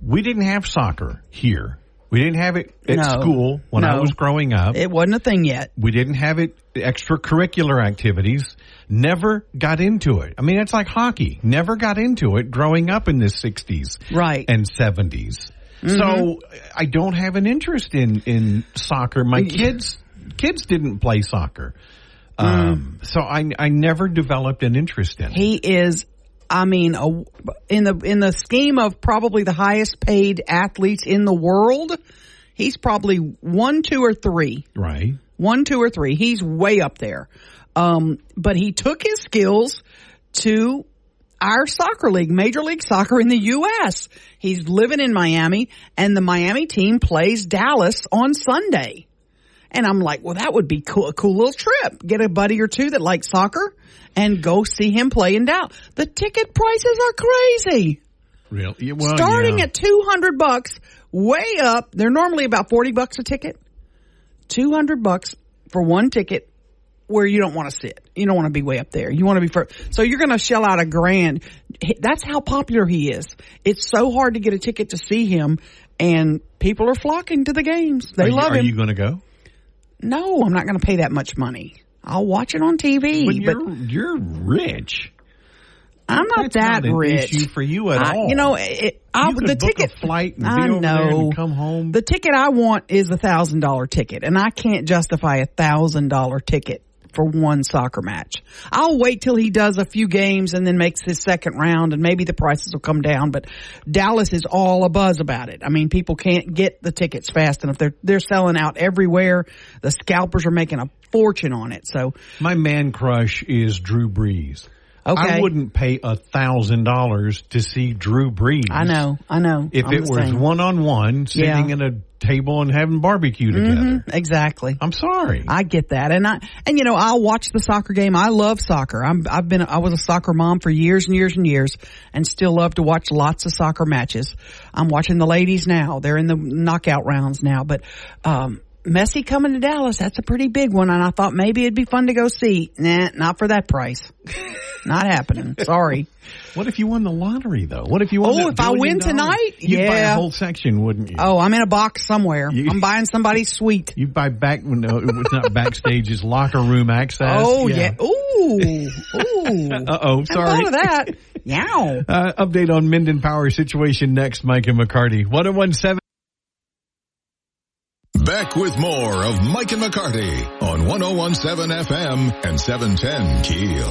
We didn't have soccer here We didn't have it at No. school when I was growing up. It wasn't a thing yet. we didn't have it extracurricular activities. Never got into it. I mean, it's like hockey. Never got into it growing up in the 60s Right. and 70s. Mm-hmm. So I don't have an interest in, in soccer. My kids, kids didn't play soccer. Um, so I, I never developed an interest in it. Mm. He is, I mean, a, in the in the scheme of probably the highest paid athletes in the world, he's probably one, two, or three. Right. One, two, or three. He's way up there. Um, but he took his skills to our soccer league, Major League Soccer in the U.S. He's living in Miami, and the Miami team plays Dallas on Sunday. And I'm like, well, that would be cool, a cool little trip. Get a buddy or two that likes soccer and go see him play in Dallas. The ticket prices are crazy. Really? well, Starting yeah. at 200 bucks, way up. They're normally about 40 bucks a ticket. 200 bucks for one ticket where you don't want to sit. You don't want to be way up there. You want to be first. So you're going to shell out a grand. That's how popular he is. It's so hard to get a ticket to see him and people are flocking to the games. They Are you- love Are him. you going to go? no, I'm not going to pay that much money. I'll watch it on TV, But but, you're you're rich. I'm not That's that not rich. issue for you at I- all. You know, it, I, You the ticket flight I know. come home. The ticket I want is a thousand dollar ticket, and I can't justify a thousand dollar ticket for one soccer match. I'll wait till he does a few games and then makes his second round, and maybe the prices will come down. But Dallas is all a buzz about it. I mean, people can't get the tickets fast enough. They're they're selling out everywhere. The scalpers are making a fortune on it. So My man crush is Drew Brees. Okay. I wouldn't pay a thousand dollars to see Drew Brees. I know, I know. If I'm it was one on one, sitting Yeah. in a table and having barbecue together. exactly. I'm sorry. I get that, and I and you know I'll watch the soccer game. I love soccer. I'm I've been I was a soccer mom for years and years and years, and still love to watch lots of soccer matches. I'm watching the ladies now; they're in the knockout rounds now. But um, Messi coming to Dallas, that's a pretty big one, and I thought maybe it'd be fun to go see. Nah, not for that price. not happening. Sorry. what if you won the lottery though? What if you won? Oh, if I win dollars? tonight, you'd yeah. buy a whole section, wouldn't you? Oh, I'm in a box somewhere. You- I'm buying somebody's suite. You'd buy back. No, it's not backstage. It's locker room access. Oh yeah. Ooh. Ooh. Uh oh. Sorry. thought of that. Yow. Uh, update on Minden Power situation next. Mike and McCarty. One zero one seven. Back with more of Mike and McCarty on 1017 FM and 710 Keel.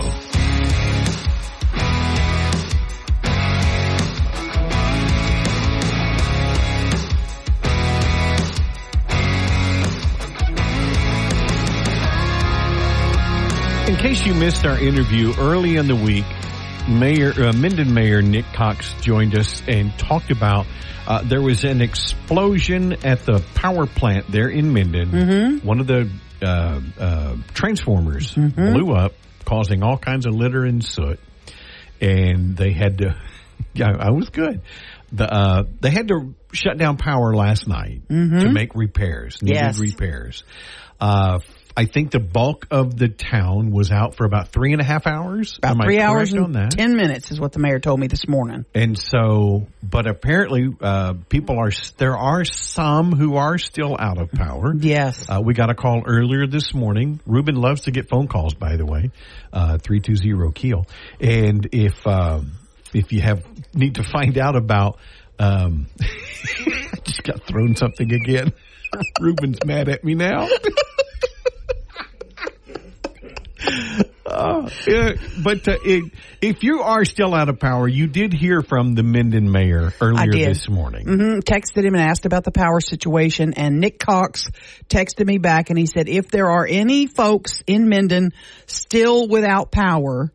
In case you missed our interview early in the week, Mayor uh, Minden Mayor Nick Cox joined us and talked about uh, there was an explosion at the power plant there in Minden. Mm-hmm. One of the uh, uh, transformers blew up, causing all kinds of litter and soot, and they had to. Yeah, I was good. The uh, they had to shut down power last night to make repairs. Needed Yes. repairs. I think the bulk of the town was out for about three and a half hours. About Am three hours and on that? ten minutes is what the mayor told me this morning. And so, but apparently, uh, people are, there are some who are still out of power. Yes. Uh, we got a call earlier this morning. Ruben loves to get phone calls, by the way, uh, 320 Keel. And if, um, if you have, need to find out about, um, I just got thrown something again. Ruben's mad at me now. Uh, but uh, it, if you are still out of power, you did hear from the Minden mayor earlier this morning. hmm Texted him and asked about the power situation, and Nick Cox texted me back and he said, if there are any folks in Minden still without power,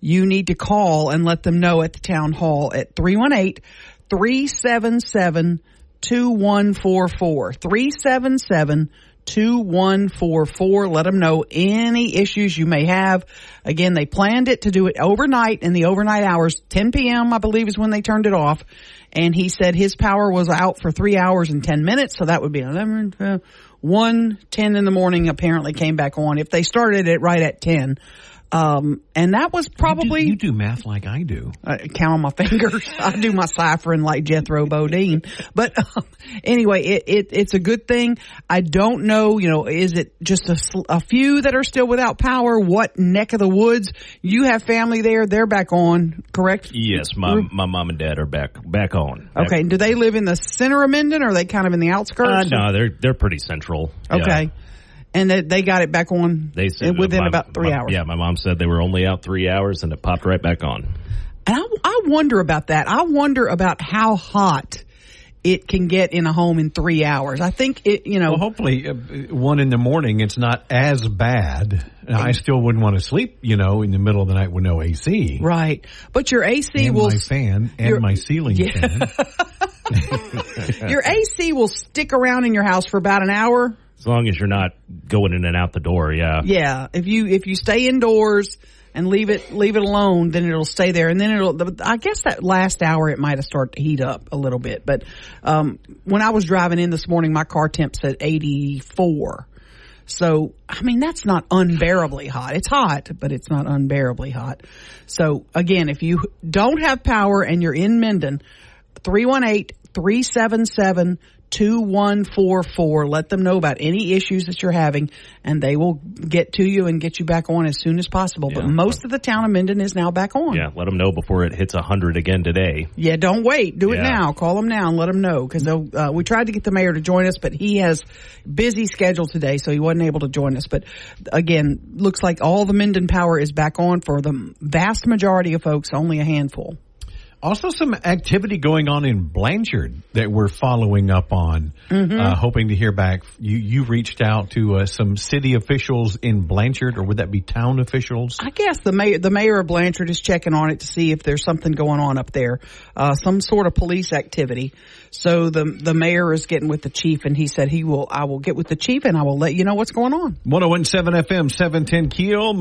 you need to call and let them know at the town hall at 318 377 2144. 377 2144. Let them know any issues you may have. Again, they planned it to do it overnight in the overnight hours. 10 p.m. I believe is when they turned it off. And he said his power was out for three hours and 10 minutes. So that would be 11, 12, 1, 10 in the morning apparently came back on. If they started it right at 10, Um, and that was probably you do, you do math like I do. I count on my fingers. I do my ciphering like Jethro Bodine. But um, anyway, it, it, it's a good thing. I don't know, you know, is it just a, a few that are still without power? What neck of the woods? You have family there. They're back on, correct? Yes, my my mom and dad are back back on. Okay. Do they live in the center of Minden or are they kind of in the outskirts? Uh, no, they're they're pretty central. Yeah. Okay. And they, they got it back on They said within my- about three my- hours. Yeah, my mom said they were only out three hours and it popped right back on. And I, I wonder about that. I wonder about how hot it can get in a home in three hours. I think it, you know, Well, hopefully, uh, one in the morning, it's not as bad. I still wouldn't want to sleep, you know, in the middle of the night with no AC. right. But your AC And will my fan your- and my ceiling Yeah. fan. your AC will stick around in your house for about an hour. As long as you're not going in and out the door, yeah. Yeah, if you if you stay indoors and leave it leave it alone, then it'll stay there, and then it'll. I guess that last hour it might have started to heat up a little bit. But um, when I was driving in this morning, my car temp said eighty four. So I mean that's not unbearably hot. It's hot, but it's not unbearably hot. So again, if you don't have power and you're in Minden, 318-377 2144. Let them know about any issues that you're having and they will get to you and get you back on as soon as possible. But most of the town of Minden is now back on. Yeah, let them know before it hits 100 again today. Yeah, don't wait. Do it now. Call them now and let them know because uh, we tried to get the mayor to join us, but he has busy schedule today, so he wasn't able to join us. But again, looks like all the Minden power is back on for the vast majority of folks, only a handful. Also, some activity going on in Blanchard that we're following up on, Mm-hmm. uh, hoping to hear back. You you reached out to uh, some city officials in Blanchard, or would that be town officials? I guess the mayor, the mayor of Blanchard is checking on it to see if there's something going on up there, uh, some sort of police activity. So the the mayor is getting with the chief, and he said he will. I will get with the chief, and I will let you know what's going on. 1017 FM, 710 Keel.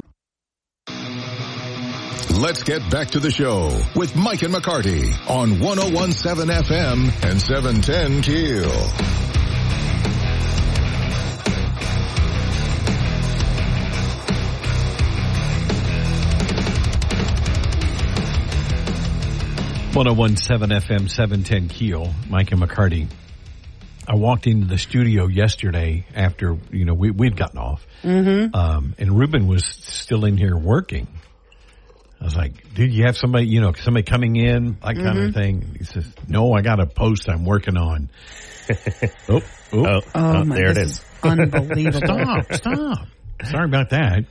Let's get back to the show with Mike and McCarty on 1017 FM and 710 Keel. One zero one seven FM seven ten Keel. Mike and McCarty. I walked into the studio yesterday after you know we we'd gotten off, mm-hmm. um, and Ruben was still in here working. I was like, "Dude, you have somebody you know somebody coming in that kind of thing?" He says, "No, I got a post I'm working on." oh, oh, Oh, oh, my, there it this is. unbelievable. stop, stop. Sorry about that.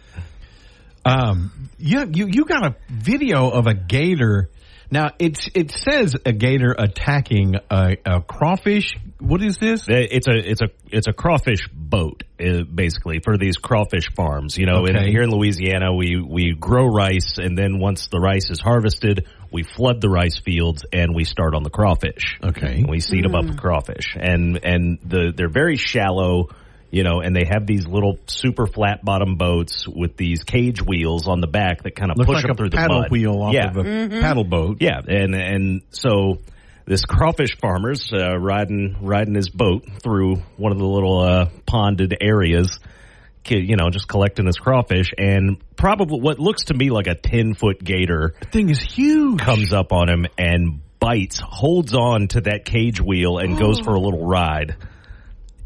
Um, yeah, you you got a video of a gator. Now it's it says a gator attacking a, a crawfish. What is this? It's a it's a it's a crawfish boat uh, basically for these crawfish farms. You know, in, here in Louisiana, we we grow rice, and then once the rice is harvested, we flood the rice fields and we start on the crawfish. Okay. we seed them up with crawfish, and and the they're very shallow. You know, and they have these little super flat bottom boats with these cage wheels on the back that kind of Look push like them a through the paddle mud. wheel off yeah. of a paddle boat. Yeah, and and so this crawfish farmer's uh, riding riding his boat through one of the little uh, ponded areas, ki- you know, just collecting his crawfish, and probably what looks to me like a ten foot gator thing is huge. comes up on him and bites, holds on to that cage wheel, and goes for a little ride.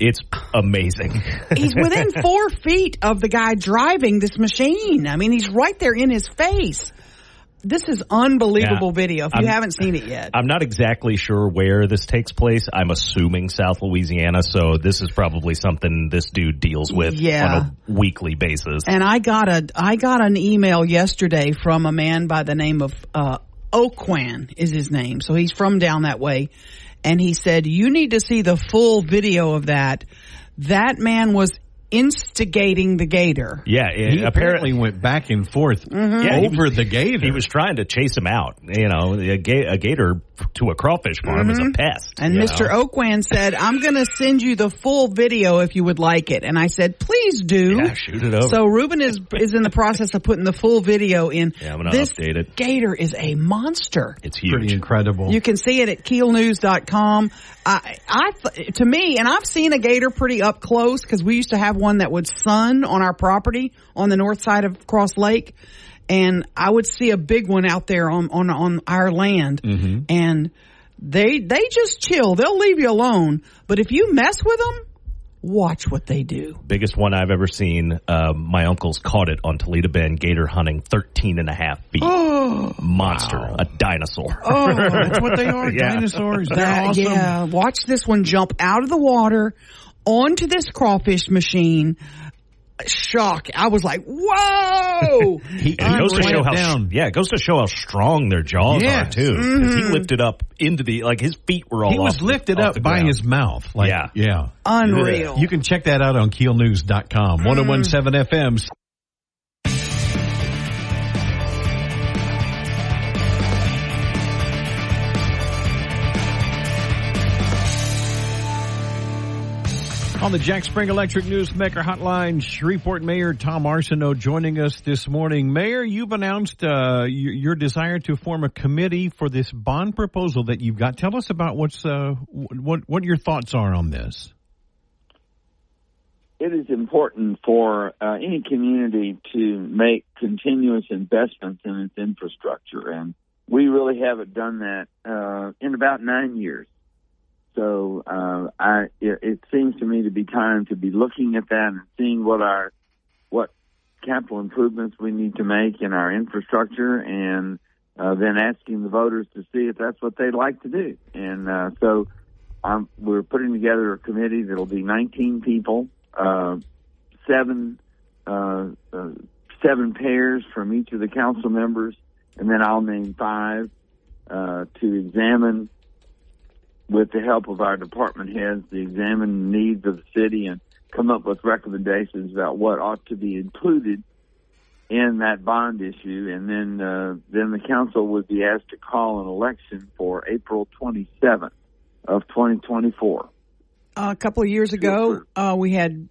It's amazing. He's within four feet of the guy driving this machine. I mean, he's right there in his face. This is unbelievable video. If you I'm- haven't seen it yet, I'm not exactly sure where this takes place. I'm assuming South Louisiana, so this is probably something this dude deals with Yeah. on a weekly basis. and I got a I got an email yesterday from a man by the name of uh, Oakwan is his name. So he's from down that way, and he said you need to see the full video of that. That man was instigating the gator. Yeah, it, He apparently went back and forth mm-hmm. Yeah, he over the gator. he was trying to chase him out. You know, a, ga- a gator to a crawfish farm is a mm-hmm. pest. And Mr. know? Oakwan said, I'm going to send you the full video if you would like it. And I said, please do. Yeah, shoot it over. So Ruben is is in the process of putting the full video in. Yeah, I'm gonna this update it. gator is a monster. it's pretty incredible. You can see it at keelnews.com. I, I, to me, and I've seen a gator pretty up close because we used to have one that would sun on our property on the north side of Cross Lake. And I would see a big one out there on, on, on our land. Mm-hmm. And they, they just chill. They'll leave you alone. But if you mess with them, watch what they do. Biggest one I've ever seen. Uh, my uncle's caught it on Toledo Bend gator hunting, 13 and a half feet. Monster, a dinosaur. Oh, that's what they are. Yeah. Dinosaurs. They're That- awesome. Yeah, watch this one jump out of the water onto this crawfish machine. Shock! I was like, "Whoa!" He, it goes to show how down. yeah, it goes to show how strong their jaws Yes. are too. 'Cause He mm-hmm. lifted up into the like his feet were all. He was off- lifted off up by ground. his mouth. Like, Yeah. Yeah. Unreal. You can check that out on keelnews.com. Mm. 1017 FM. On the Jack Spring Electric Newsmaker Hotline, Shreveport Mayor Tom Arceneaux joining us this morning. Mayor, you've announced uh, your, desire to form a committee for this bond proposal that you've got. Tell us about what's uh, what what your thoughts are on this. it is important for uh, any community to make continuous investments in its infrastructure, and we really haven't done that uh, in about nine years. So uh, I, it, it seems to me to be time to be looking at that and seeing what our what capital improvements we need to make in our infrastructure, and uh, then asking the voters to see if that's what they'd like to do. And uh, so um, we're putting together a committee that'll be 19 people, uh, seven uh, uh, seven pairs from each of the council members, and then I'll name five uh, to examine, with the help of our department heads, to examine the needs of the city and come up with recommendations about what ought to be included in that bond issue, and then uh, then the council would be asked to call an election for April 27th of 2024. a couple of years ago, uh, we had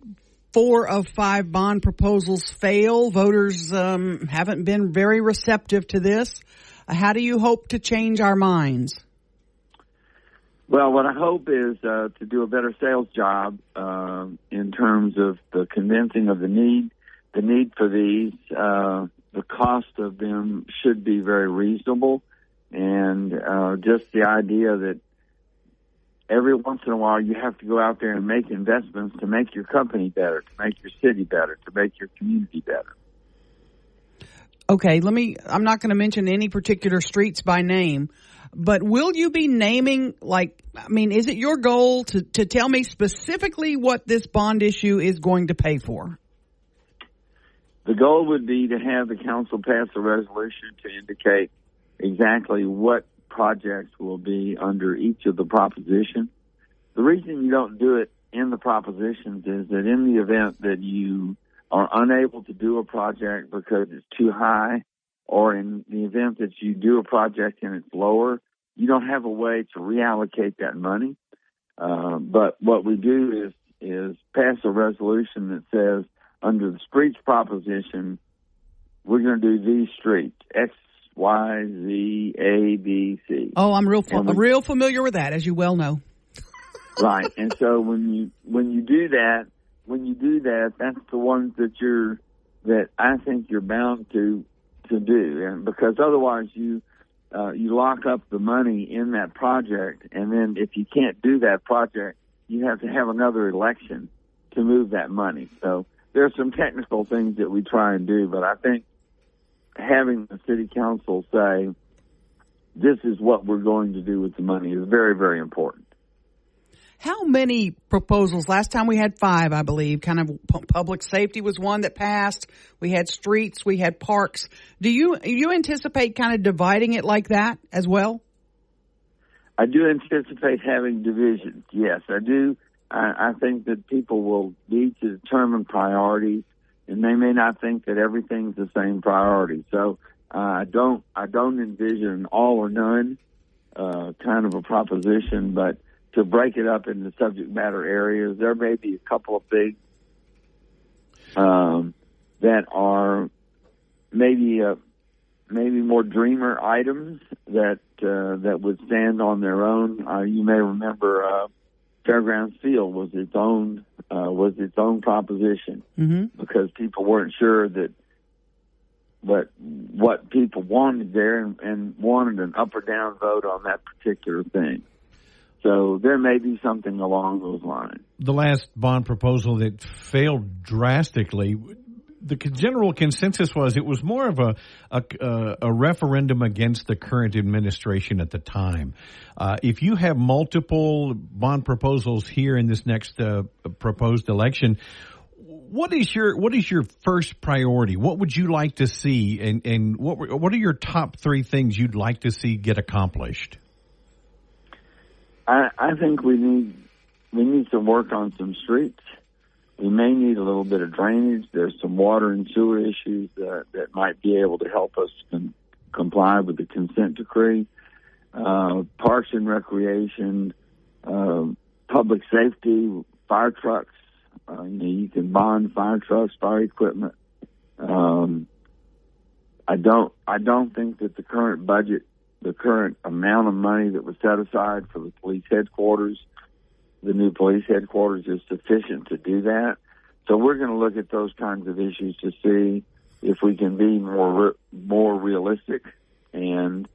four of five bond proposals fail. Voters um, haven't been very receptive to this. Uh, How do you hope to change our minds? Well, what I hope is uh, to do a better sales job uh, in terms of the convincing of the need, the need for these. Uh, the cost of them should be very reasonable, and uh, just the idea that every once in a while you have to go out there and make investments to make your company better, to make your city better, to make your community better. Okay, let me. I'm not going to mention any particular streets by name, but will you be naming like? I mean, is it your goal to to tell me specifically what this bond issue is going to pay for? The goal would be to have the council pass a resolution to indicate exactly what projects will be under each of the propositions. The reason you don't do it in the propositions is that in the event that you are unable to do a project because it's too high, or in the event that you do a project and it's lower, you don't have a way to reallocate that money. Uh, but what we do is is pass a resolution that says under the streets proposition, we're going to do these streets X, Y, Z, A, B, C. Oh, I'm real And we- real familiar with that, as you well know. right. And so when you when you do that, when you do that, that's the ones that you're that I think you're bound to to do, and because otherwise you uh, you lock up the money in that project, and then if you can't do that project, you have to have another election to move that money. So there are some technical things that we try and do, but I think having the city council say this is what we're going to do with the money is very very important. How many proposals? Last time we had five, I believe. Kind of public safety was one that passed. We had streets, we had parks. Do you you anticipate kind of dividing it like that as well? I do anticipate having divisions. Yes, I do. I, I think that people will need to determine priorities, and they may not think that everything's the same priority. So uh, I don't. I don't envision all or none uh, kind of a proposition, but to break it up into subject matter areas, there may be a couple of things um, that are maybe uh, maybe more dreamer items that uh, that would stand on their own. Uh, you may remember uh, Fairgrounds Field was its own uh, was its own proposition hmm because people weren't sure that what what people wanted there and, and wanted an up or down vote on that particular thing. So there may be something along those lines. The last bond proposal that failed drastically. The general consensus was it was more of a a, a referendum against the current administration at the time. Uh, if you have multiple bond proposals here in this next uh, proposed election, what is your what is your first priority? What would you like to see, and and what what are your top three things you'd like to see get accomplished? I, I think we need we need to work on some streets. We may need a little bit of drainage. There's some water and sewer issues that, that might be able to help us com- comply with the consent decree. Uh, parks and recreation, uh, public safety, fire trucks. Uh, you know, you can bond fire trucks, fire equipment. Um, I don't. I don't think that the current budget the current amount of money that was set aside for the police headquarters, the new police headquarters, is sufficient to do that. So we're going to look at those kinds of issues to see if we can be more more realistic and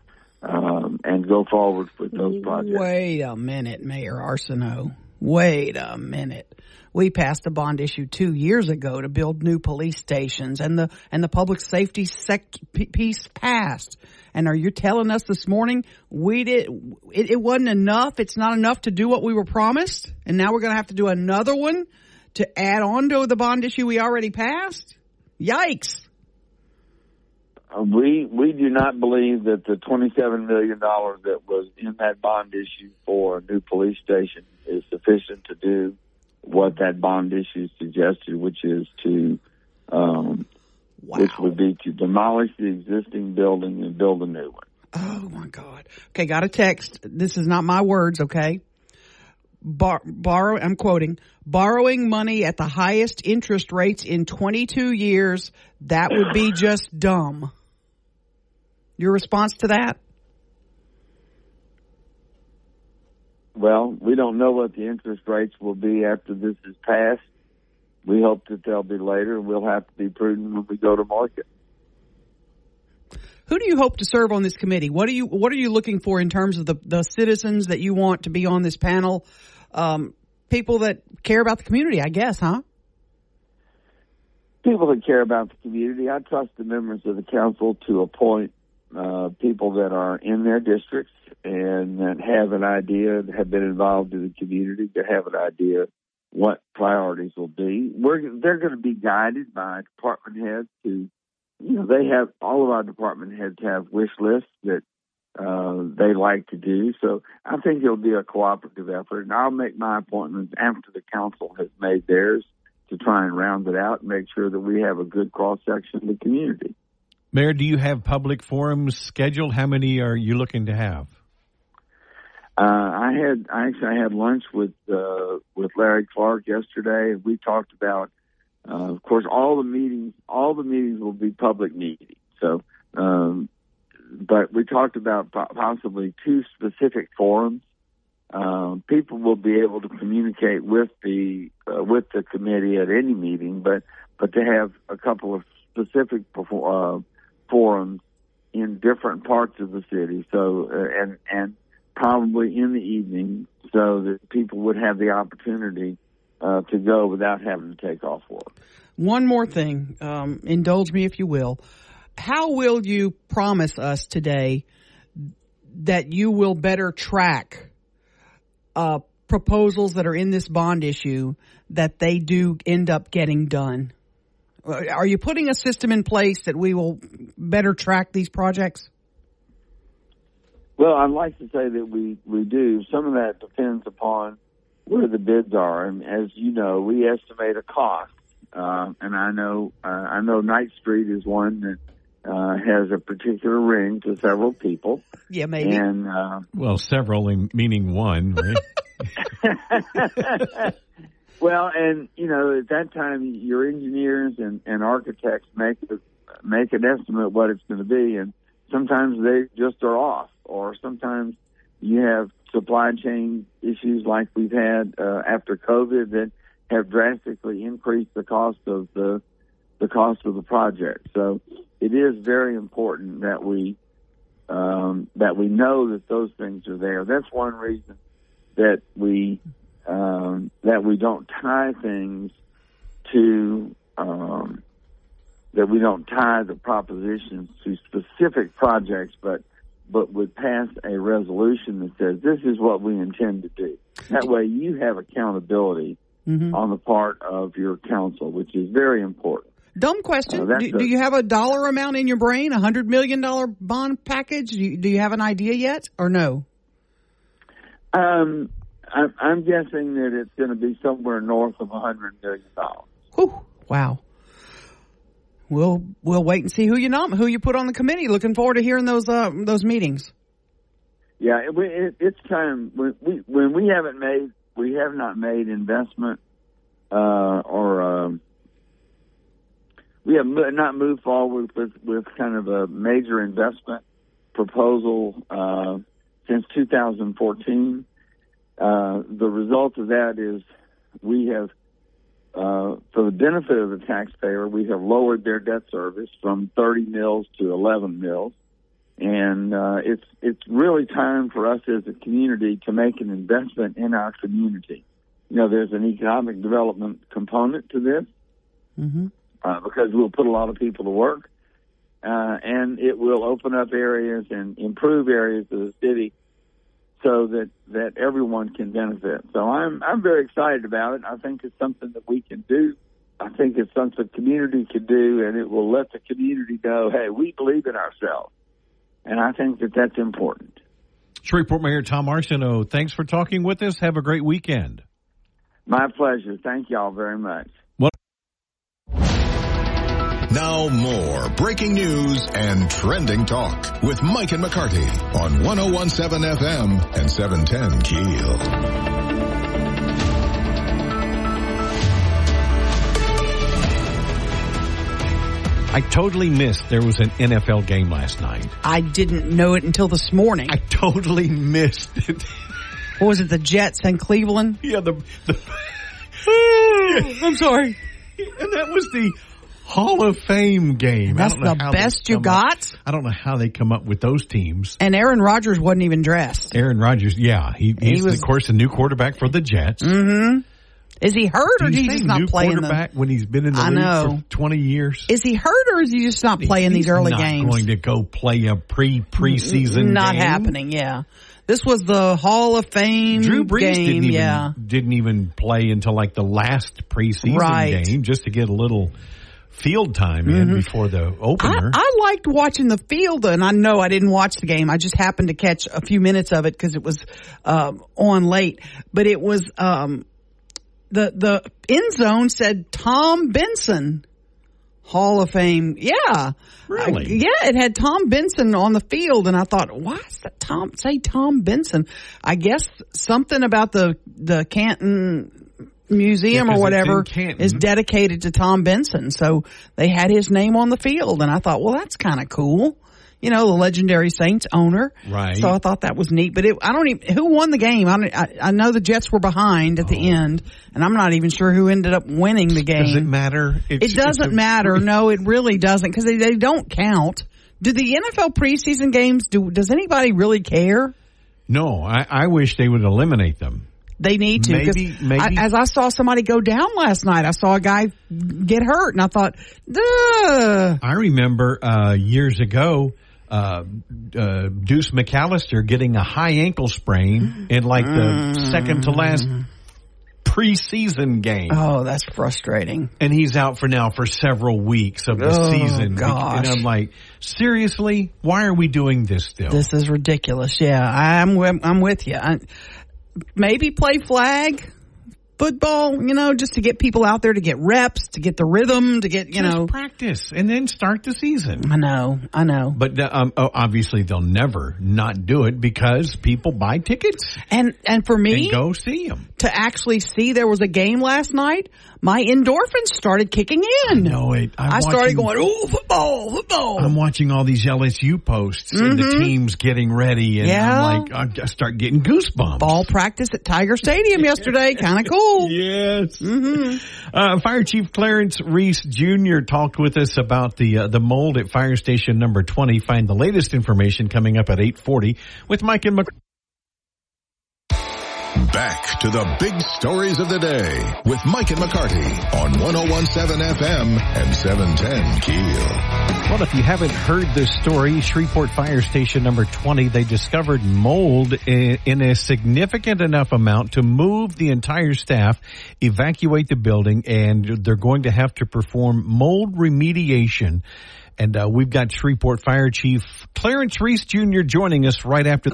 um, and go forward with those projects. Wait a minute, Mayor Arceneaux. Wait a minute. We passed a bond issue two years ago to build new police stations, and the and the public safety sec- piece passed. And are you telling us this morning we did it, it wasn't enough? It's not enough to do what we were promised, and now we're going to have to do another one to add on to the bond issue we already passed. Yikes! Uh, we we do not believe that the twenty seven million dollars that was in that bond issue for a new police station is sufficient to do what that bond issue suggested, which is to um, Wow. which would be to demolish the existing building and build a new one. Oh my God. Okay, got a text. This is not my words, okay? Bar- borrow, I'm quoting, borrowing money at the highest interest rates in 22 years, that would be just dumb. Your response to that? Well, we don't know what the interest rates will be after this is passed. We hope that they'll be later, and we'll have to be prudent when we go to market. Who do you hope to serve on this committee? What are you What are you looking for in terms of the the citizens that you want to be on this panel? Um, people that care about the community, I guess, huh? People that care about the community, I trust the members of the council to appoint uh, people that are in their districts and that have an idea, have been involved in the community, that have an idea what priorities will be. We're they're going to be guided by department heads who, you know, they have all of our department heads have wish lists that uh, they like to do. So I think it'll be a cooperative effort, and I'll make my appointments after the council has made theirs to try and round it out and make sure that we have a good cross section of the community. Mayor, do you have public forums scheduled? How many are you looking to have? Uh, I had I actually I had lunch with uh, with Larry Clark yesterday, and we talked about, uh, of course, all the meetings. All the meetings will be public meetings. So, um, but we talked about possibly two specific forums. Um, people will be able to communicate with the uh, with the committee at any meeting, but but to have a couple of specific uh, forums in different parts of the city. So uh, and and probably in the evening so that people would have the opportunity uh, to go without having to take off work. One more thing, um, indulge me if you will. How will you promise us today that you will better track uh, proposals that are in this bond issue that they do end up getting done? Uh, Are you putting a system in place that we will better track these projects? Well, I'd like to say that we, we do. Some of that depends upon where the bids are, and as you know, we estimate a cost. Uh, and I know uh, I know Knight Street is one that uh, has a particular ring to several people, Yeah, maybe. and uh, Well, several, meaning one, right? well, and you know, at that time, your engineers and, and architects make a, make an estimate what it's going to be, and sometimes they just are off, or sometimes you have supply chain issues like we've had uh, after COVID that have drastically increased the cost of the the cost of the project. So it is very important that we um, that we know that those things are there. That's one reason that we um, that we don't tie things to um, that we don't tie the propositions to specific projects, but but would pass a resolution that says this is what we intend to do. That way, you have accountability Mm-hmm. on the part of your council, which is very important. Dumb question. Uh, do, a- do you have a dollar amount in your brain? A hundred million dollar bond package? Do you, do you have an idea yet, or no? Um, I'm, I'm guessing that it's going to be somewhere north of a hundred million dollars. Wow. We'll we'll wait and see who you nom- who you put on the committee. Looking forward to hearing those uh, those meetings. Yeah, it, it, it's time when we when we haven't made we have not made investment uh, or um, we have not moved forward with with kind of a major investment proposal uh, since 2014. Uh, the result of that is we have, uh, for the benefit of the taxpayer, we have lowered their debt service from 30 mills to 11 mills and uh, it's it's really time for us as a community to make an investment in our community. You know, there's an economic development component to this Mm-hmm. uh, because we'll put a lot of people to work, uh, and it will open up areas and improve areas of the city so that that everyone can benefit. So I'm I'm very excited about it. I think it's something that we can do. I think it's something the community can do, and it will let the community know, hey, we believe in ourselves, and I think that that's important. Shreveport Mayor Tom Arceneaux, thanks for talking with us. Have a great weekend. My pleasure. Thank y'all very much. Now more breaking news and trending talk with Mike and McCarty on 1017 FM and 710 Keel. I totally missed there was an NFL game last night. I didn't know it until this morning. I totally missed it. what was it? The Jets and Cleveland. yeah, the, the I'm sorry. and that was the Hall of Fame game. That's the best you come up- got. I don't know how they come up with those teams. And Aaron Rodgers wasn't even dressed. Aaron Rodgers, yeah, he, he's was- of course the new quarterback for the Jets. Mm-hmm. Is he hurt or is he just not playing quarterback when he's been in the I league know. for twenty years? Is he hurt or is he just not playing He's these early not games? Going to go play a pre preseason? not game. happening. Yeah, this was the Hall of Fame Drew Brees game. didn't even yeah, didn't even play until like the last preseason Right. game just to get a little field time in before the I, opener. I liked watching the field, and I know I didn't watch the game. I just happened to catch a few minutes of it because it was um, on late. But it was um, the the end zone said Tom Benson. Hall of Fame, yeah, Really? I- yeah. It had Tom Benson on the field, and I thought, why is that Tom? Say Tom Benson. I guess something about the the Canton Museum Yeah, or whatever is dedicated to Tom Benson. So they had his name on the field, and I thought, well, that's kind of cool. You know, the legendary Saints owner. Right. So I thought that was neat. But it, I don't even who won the game. I, I I know the Jets were behind at the oh. end, and I'm not even sure who ended up winning the game. Does it matter? It It's- it's doesn't matter. No, it really doesn't because they, they don't count. Do the NFL preseason games? Do does anybody really care? No, I, I wish they would eliminate them. They need to. Maybe- maybe- I, as I saw somebody go down last night, I saw a guy get hurt, and I thought, Duh. I remember uh, years ago. Uh, uh, Deuce McAllister getting a high ankle sprain in like the second to last preseason game. Oh, that's frustrating. and he's out for now for several weeks of the Oh, season. gosh. And I'm like, seriously, why are we doing this still? This is ridiculous. Yeah, I'm I'm with you. I, maybe play flag football, you know, just to get people out there to get reps, to get the rhythm, to get you Just know. practice and then start the season. I know, I know. But uh, um, oh, obviously, they'll never not do it because people buy tickets And and for me and go see them. to actually see there was a game last night, my endorphins started kicking in. No, wait. I'm I started watching- going, oh, football, football. I'm watching all these LSU posts and the teams getting ready, and Mm-hmm. Yeah. I'm like, I start getting goosebumps. Ball practice at Tiger Stadium yesterday. Kind of cool. Yes. Uh, Fire Chief Clarence Reese Jr. talked with us about the uh, the mold at Fire Station Number Twenty. Find the latest information coming up at eight forty with Mike and Mc. Back to the big stories of the day with Mike and McCarty on 1017 FM and 710 Keel. Well, if you haven't heard this story, Shreveport Fire Station Number Twenty, they discovered mold in, a significant enough amount to move the entire staff, evacuate the building, and they're going to have to perform mold remediation. And uh, we've got Shreveport Fire Chief Clarence Reese Jr. joining us right after.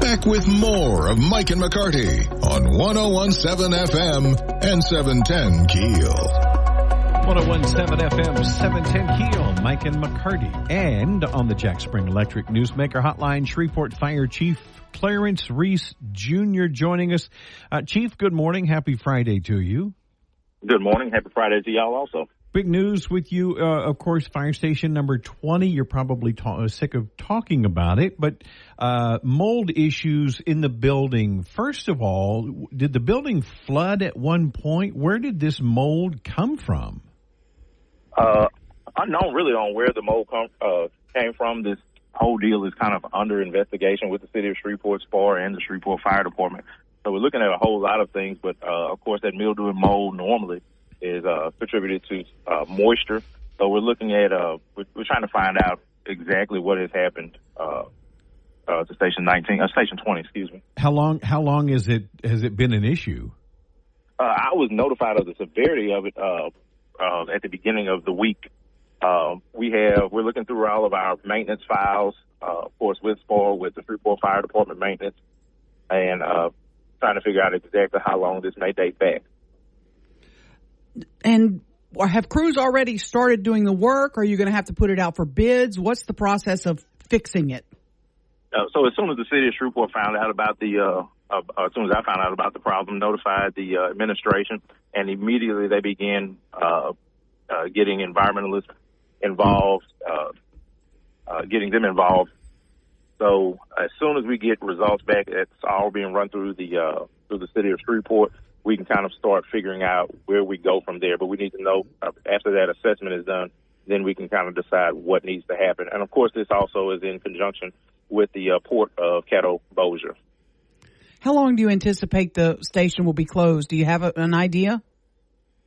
Back with more of Mike and McCarty on 1017 FM and 710 Keel. 1017 FM, 710 Keel, Mike and McCarty. And on the Jack Spring Electric Newsmaker Hotline, Shreveport Fire Chief Clarence Reese Jr. joining us. Uh, Chief, good morning. Happy Friday to you. Good morning. Happy Friday to y'all also. Big news with you, uh, of course, fire station number 20. You're probably ta- uh, sick of talking about it, but uh, mold issues in the building. First of all, did the building flood at one point? Where did this mold come from? Uh, unknown really on where the mold come, uh, came from. This whole deal is kind of under investigation with the city of Shreveport SPAR and the Shreveport Fire Department. So we're looking at a whole lot of things, but uh, of course that mildew and mold normally is uh, contributed to uh, moisture. So we're looking at uh, we're, we're trying to find out exactly what has happened uh, uh, to Station 19, uh, Station 20, excuse me. How long? How long is it? Has it been an issue? Uh, I was notified of the severity of it uh, uh, at the beginning of the week. Uh, we have we're looking through all of our maintenance files, uh, of course, with SPAR, with the Shreveport Fire Department maintenance, and uh, trying to figure out exactly how long this may date back. And have crews already started doing the work? Are you going to have to put it out for bids? What's the process of fixing it? Uh, so as soon as the city of Shreveport found out about the, uh, uh, as soon as I found out about the problem, notified the uh, administration, and immediately they began uh, uh, getting environmentalists involved, getting them involved. So as soon as we get results back, it's all being run through the through the city of Shreveport. We can kind of start figuring out where we go from there. But we need to know uh, after that assessment is done, then we can kind of decide what needs to happen. And of course, this also is in conjunction with the uh, port of Caddo Bossier. How long do you anticipate the station will be closed? Do you have a, an idea?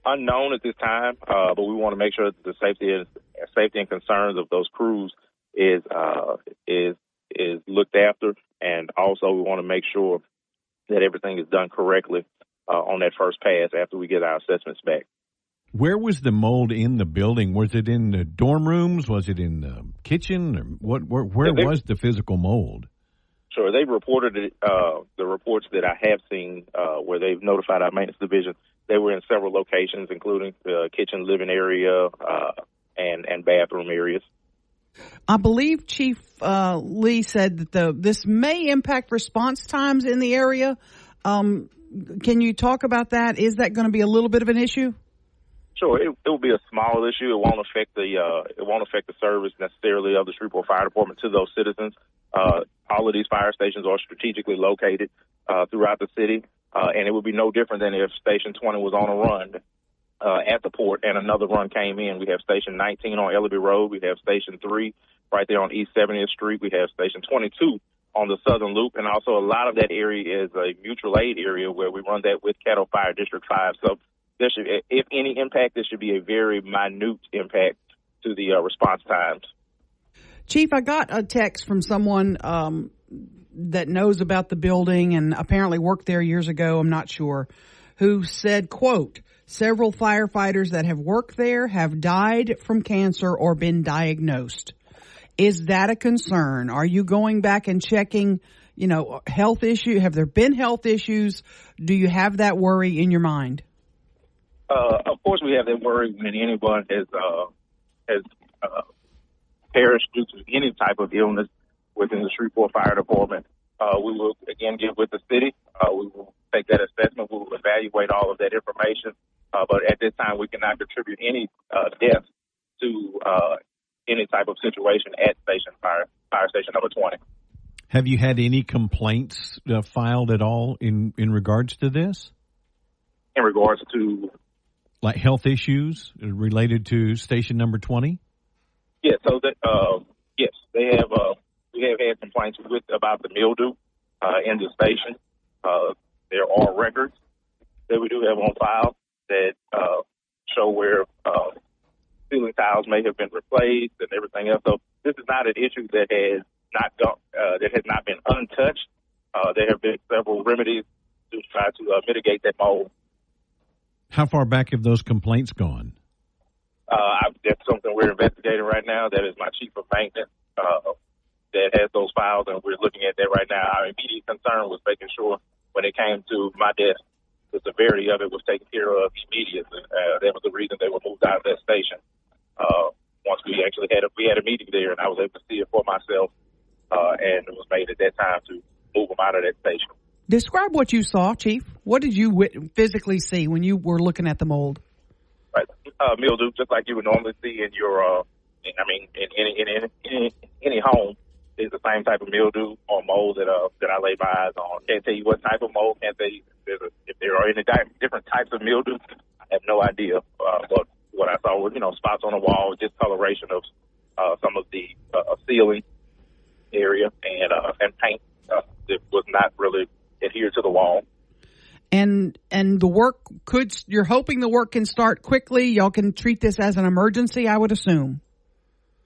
Unknown at this time, uh, but we want to make sure that the safety is safety and concerns of those crews is uh, is is looked after, and also we want to make sure that everything is done correctly uh, on that first pass after we get our assessments back. Where was the mold in the building? Was it in the dorm rooms? Was it in the kitchen? Or what? Where, where Yeah, they- was the physical mold? Sure, they've reported it, uh, the reports that I have seen uh, where they've notified our maintenance division. They were in several locations, including the kitchen, living area, uh, and and bathroom areas. I believe Chief uh, Lee said that the this may impact response times in the area. Um, can you talk about that? Is that going to be a little bit of an issue? Sure, it, it will be a small issue. It won't affect the uh, it won't affect the service necessarily of the Shreveport Fire Department to those citizens. Uh, all of these fire stations are strategically located uh, throughout the city, uh, and it would be no different than if Station 20 was on a run uh, at the port and another run came in. We have Station 19 on Ellerbe Road. We have Station 3 right there on East 70th Street. We have Station 22 on the Southern Loop, and also a lot of that area is a mutual aid area where we run that with Caddo Fire District 5. So there should, if any impact, there should be a very minute impact to the uh, response times. Chief, I got a text from someone um, that knows about the building and apparently worked there years ago. I'm not sure. Who said, "quote Several firefighters that have worked there have died from cancer or been diagnosed." Is that a concern? Are you going back and checking? You know, health issue. Have there been health issues? Do you have that worry in your mind? Uh, of course, we have that worry when anyone has uh, has uh, perished due to any type of illness within the Shreveport Fire Department. Uh, we will again get with the city. Uh, we will take that assessment. We will evaluate all of that information. Uh, but at this time, we cannot contribute any uh, deaths to uh, any type of situation at station fire fire station number 20. Have you had any complaints uh, filed at all in in regards to this? In regards to like health issues related to station number 20? Yeah, so that uh, yes, they have uh, we have had complaints with about the mildew uh, in the station. Uh, there are records that we do have on file that uh, show where uh, ceiling tiles may have been replaced and everything else. So this is not an issue that has not gone, uh, that has not been untouched. Uh, there have been several remedies to try to uh, mitigate that mold. How far back have those complaints gone? Uh, that's something we're investigating right now. That is my chief of maintenance uh, that has those files, and we're looking at that right now. Our immediate concern was making sure when it came to my desk, the severity of it was taken care of immediately. Uh, that was the reason they were moved out of that station. Uh, once we actually had a, we had a meeting there, and I was able to see it for myself, uh, and it was made at that time to move them out of that station. Describe what you saw, Chief. What did you physically see when you were looking at the mold? Right, uh, mildew, just like you would normally see in your, uh, in, I mean, in any in any, any any home, is the same type of mildew or mold that uh that I lay my eyes on. Can't tell you what type of mold. Can't tell you if, if there are any di- different types of mildew. I have no idea. Uh, but what I saw was you know spots on the wall, discoloration of uh, some of the uh, ceiling area and uh, and paint uh, that was not really adhered to the wall. And and the work could you're hoping the work can start quickly? Y'all can treat this as an emergency i would assume?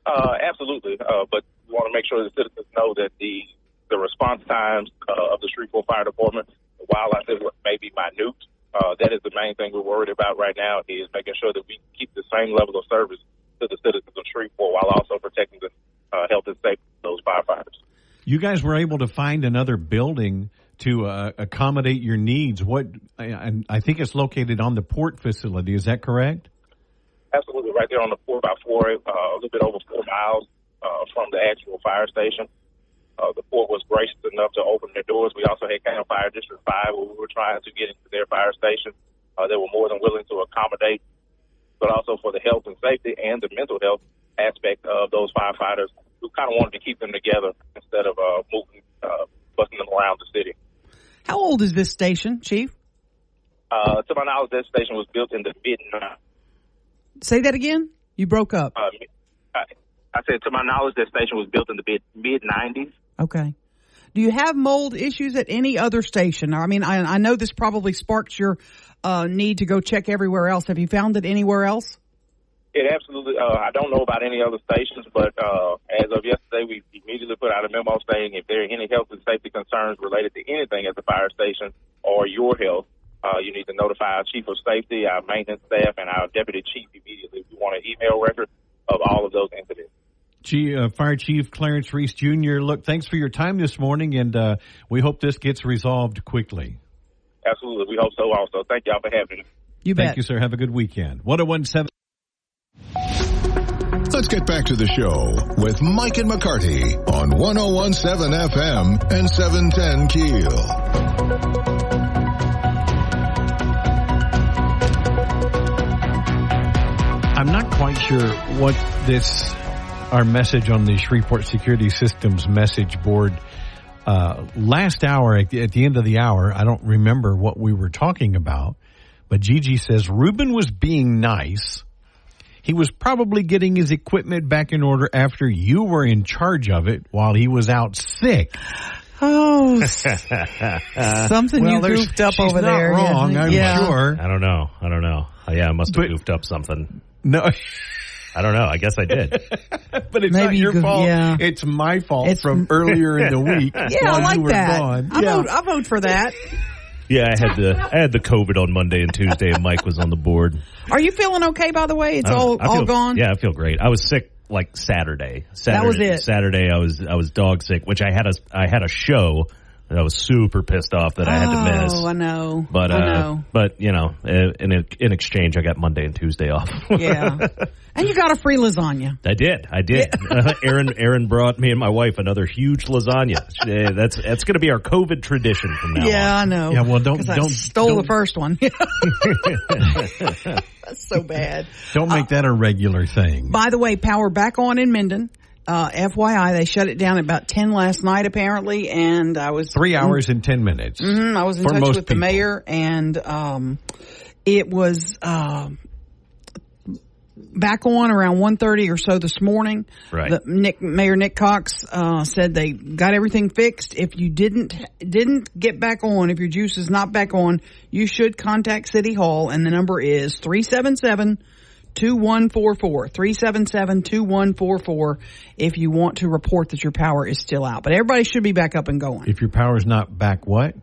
Uh, absolutely. Uh, but we want to make sure the citizens know that the the response times uh, of the shreveport fire department while i said may be minute uh, that is the main thing we're worried about right now is making sure that we keep the same level of service to the citizens of shreveport while also protecting the uh, health and safety of those firefighters you guys were able to find another building to uh, accommodate your needs. What and I think it's located on the port facility. Is that correct? Absolutely, right there on the four by four, uh, a little bit over four miles uh, from the actual fire station. Uh, the port was gracious enough to open their doors. We also had Caddo Fire District Five, where we were trying to get into their fire station. Uh, they were more than willing to accommodate, but also for the health and safety and the mental health aspect of those firefighters, who kind of wanted to keep them together instead of uh, moving, uh, busting them around the city. How old is this station, Chief? Uh, to my knowledge, that station was built in the mid. Say that again. You broke up. Uh, I, I said, to my knowledge, that station was built in the mid mid nineties. Okay. Do you have mold issues at any other station? I mean, I, I know this probably sparks your uh, need to go check everywhere else. Have you found it anywhere else? It absolutely. Uh, I don't know about any other stations, but uh, as of yesterday, we immediately put out a memo saying if there are any health and safety concerns related to anything at the fire station or your health, uh, you need to notify our chief of safety, our maintenance staff, and our deputy chief immediately. We want an email record of all of those incidents. G, uh, Fire Chief Clarence Reese Jr., look, thanks for your time this morning, and uh, we hope this gets resolved quickly. Absolutely. We hope so also. Thank y'all for having me. You bet. Thank you, sir. Have a good weekend. 1017. Let's get back to the show with Mike and McCarty on 1017 FM and 710 Keel. I'm not quite sure what this, our message on the Shreveport Security Systems message board, uh, last hour at the, at the end of the hour, I don't remember what we were talking about, but Gigi says Ruben was being nice. He was probably getting his equipment back in order after you were in charge of it while he was out sick. Oh, something Well, you goofed up she's over not there. wrong, I'm yeah. sure. I don't know. I don't know. Yeah, I must have But- goofed up something. No, I don't know. I guess I did. but it's Maybe not you your could- fault. yeah. It's my fault It's- from earlier in the week. Yeah, while I like you were that. gone. I Yeah. vote. I vote for that. Yeah, I had the I had the COVID on Monday and Tuesday, and Mike was on the board. Are you feeling okay? By the way, it's I- all I all feel- gone. Yeah, I feel great. I was sick like Saturday. Saturday was it. Saturday, I was I was dog sick, which I had a I had a show I was super pissed off that I had to miss. Oh, I know. But uh, I know. but you know, uh, in in exchange, I got Monday and Tuesday off. Yeah. and you got a free lasagna. I did, I did. Uh, Aaron, Aaron brought me and my wife another huge lasagna. Uh, that's that's going to be our COVID tradition from now on. Yeah, on. I know. Yeah, well, don't- don't- stole don't- the first one. That's so bad. Don't make that a regular thing. By the way, power back on in Minden. Uh, FYI, they shut it down at about 10 last night apparently, and I was Three hours and ten minutes. Mhm, I was in touch with the mayor, and um, it was um back on around 1.30 or so this morning. Right. The, Nick Mayor Nick Cox uh, said they got everything fixed. If you didn't didn't get back on, if your juice is not back on, you should contact City Hall, and the number is three seven seven. 2144 377 2144 if you want to report that your power is still out. But everybody should be back up and going. If your power's not back, what?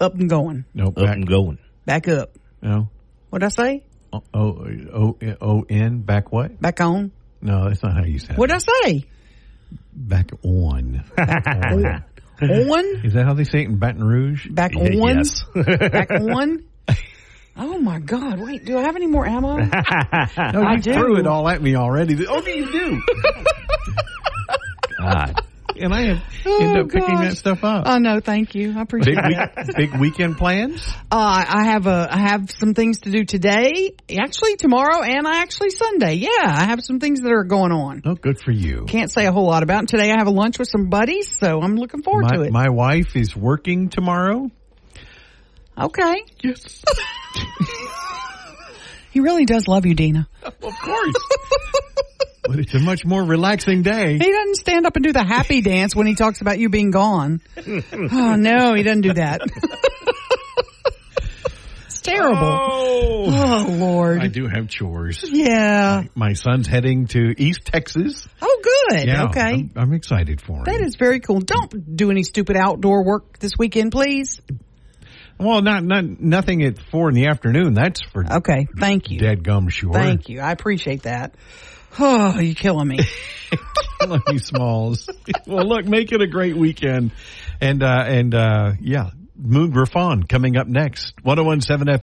Up and going. No, Up back. and going. Back up. No. What'd I say? O O O O N. Back what? Back on. No, that's not how you sound. What'd I say? Back on. Back on. On? Is that how they say it in Baton Rouge? Back on? yes. Back on? Oh my God! Wait, do I have any more ammo? No, I you do. threw it all at me already. Oh, you do. God. and I have Oh, end up picking that stuff up. Oh no, thank you. I appreciate big, that. week, big weekend plans? Uh, I have a, I have some things to do today, actually tomorrow, and I actually Sunday. Yeah, I have some things that are going on. Oh, good for you. Can't say a whole lot about. it. Today I have a lunch with some buddies, so I'm looking forward to it. my wife is working tomorrow. Okay. Yes. He really does love you, Dina. Of course. but it's a much more relaxing day. He doesn't stand up and do the happy dance when he talks about you being gone. Oh no, he doesn't do that. it's terrible. Oh. Oh Lord. I do have chores. Yeah. My son's heading to East Texas. Oh good. Yeah, okay. I'm, I'm excited for him. That is very cool. Don't do any stupid outdoor work this weekend, please. Well, not not nothing at four in the afternoon. That's for Okay. Thank you. dead gum sure. Thank you. I appreciate that. Oh, you're killing me. Killing me, Smalls. well, look, make it a great weekend, and uh, and uh, yeah, Moon Griffon coming up next. 1017 F.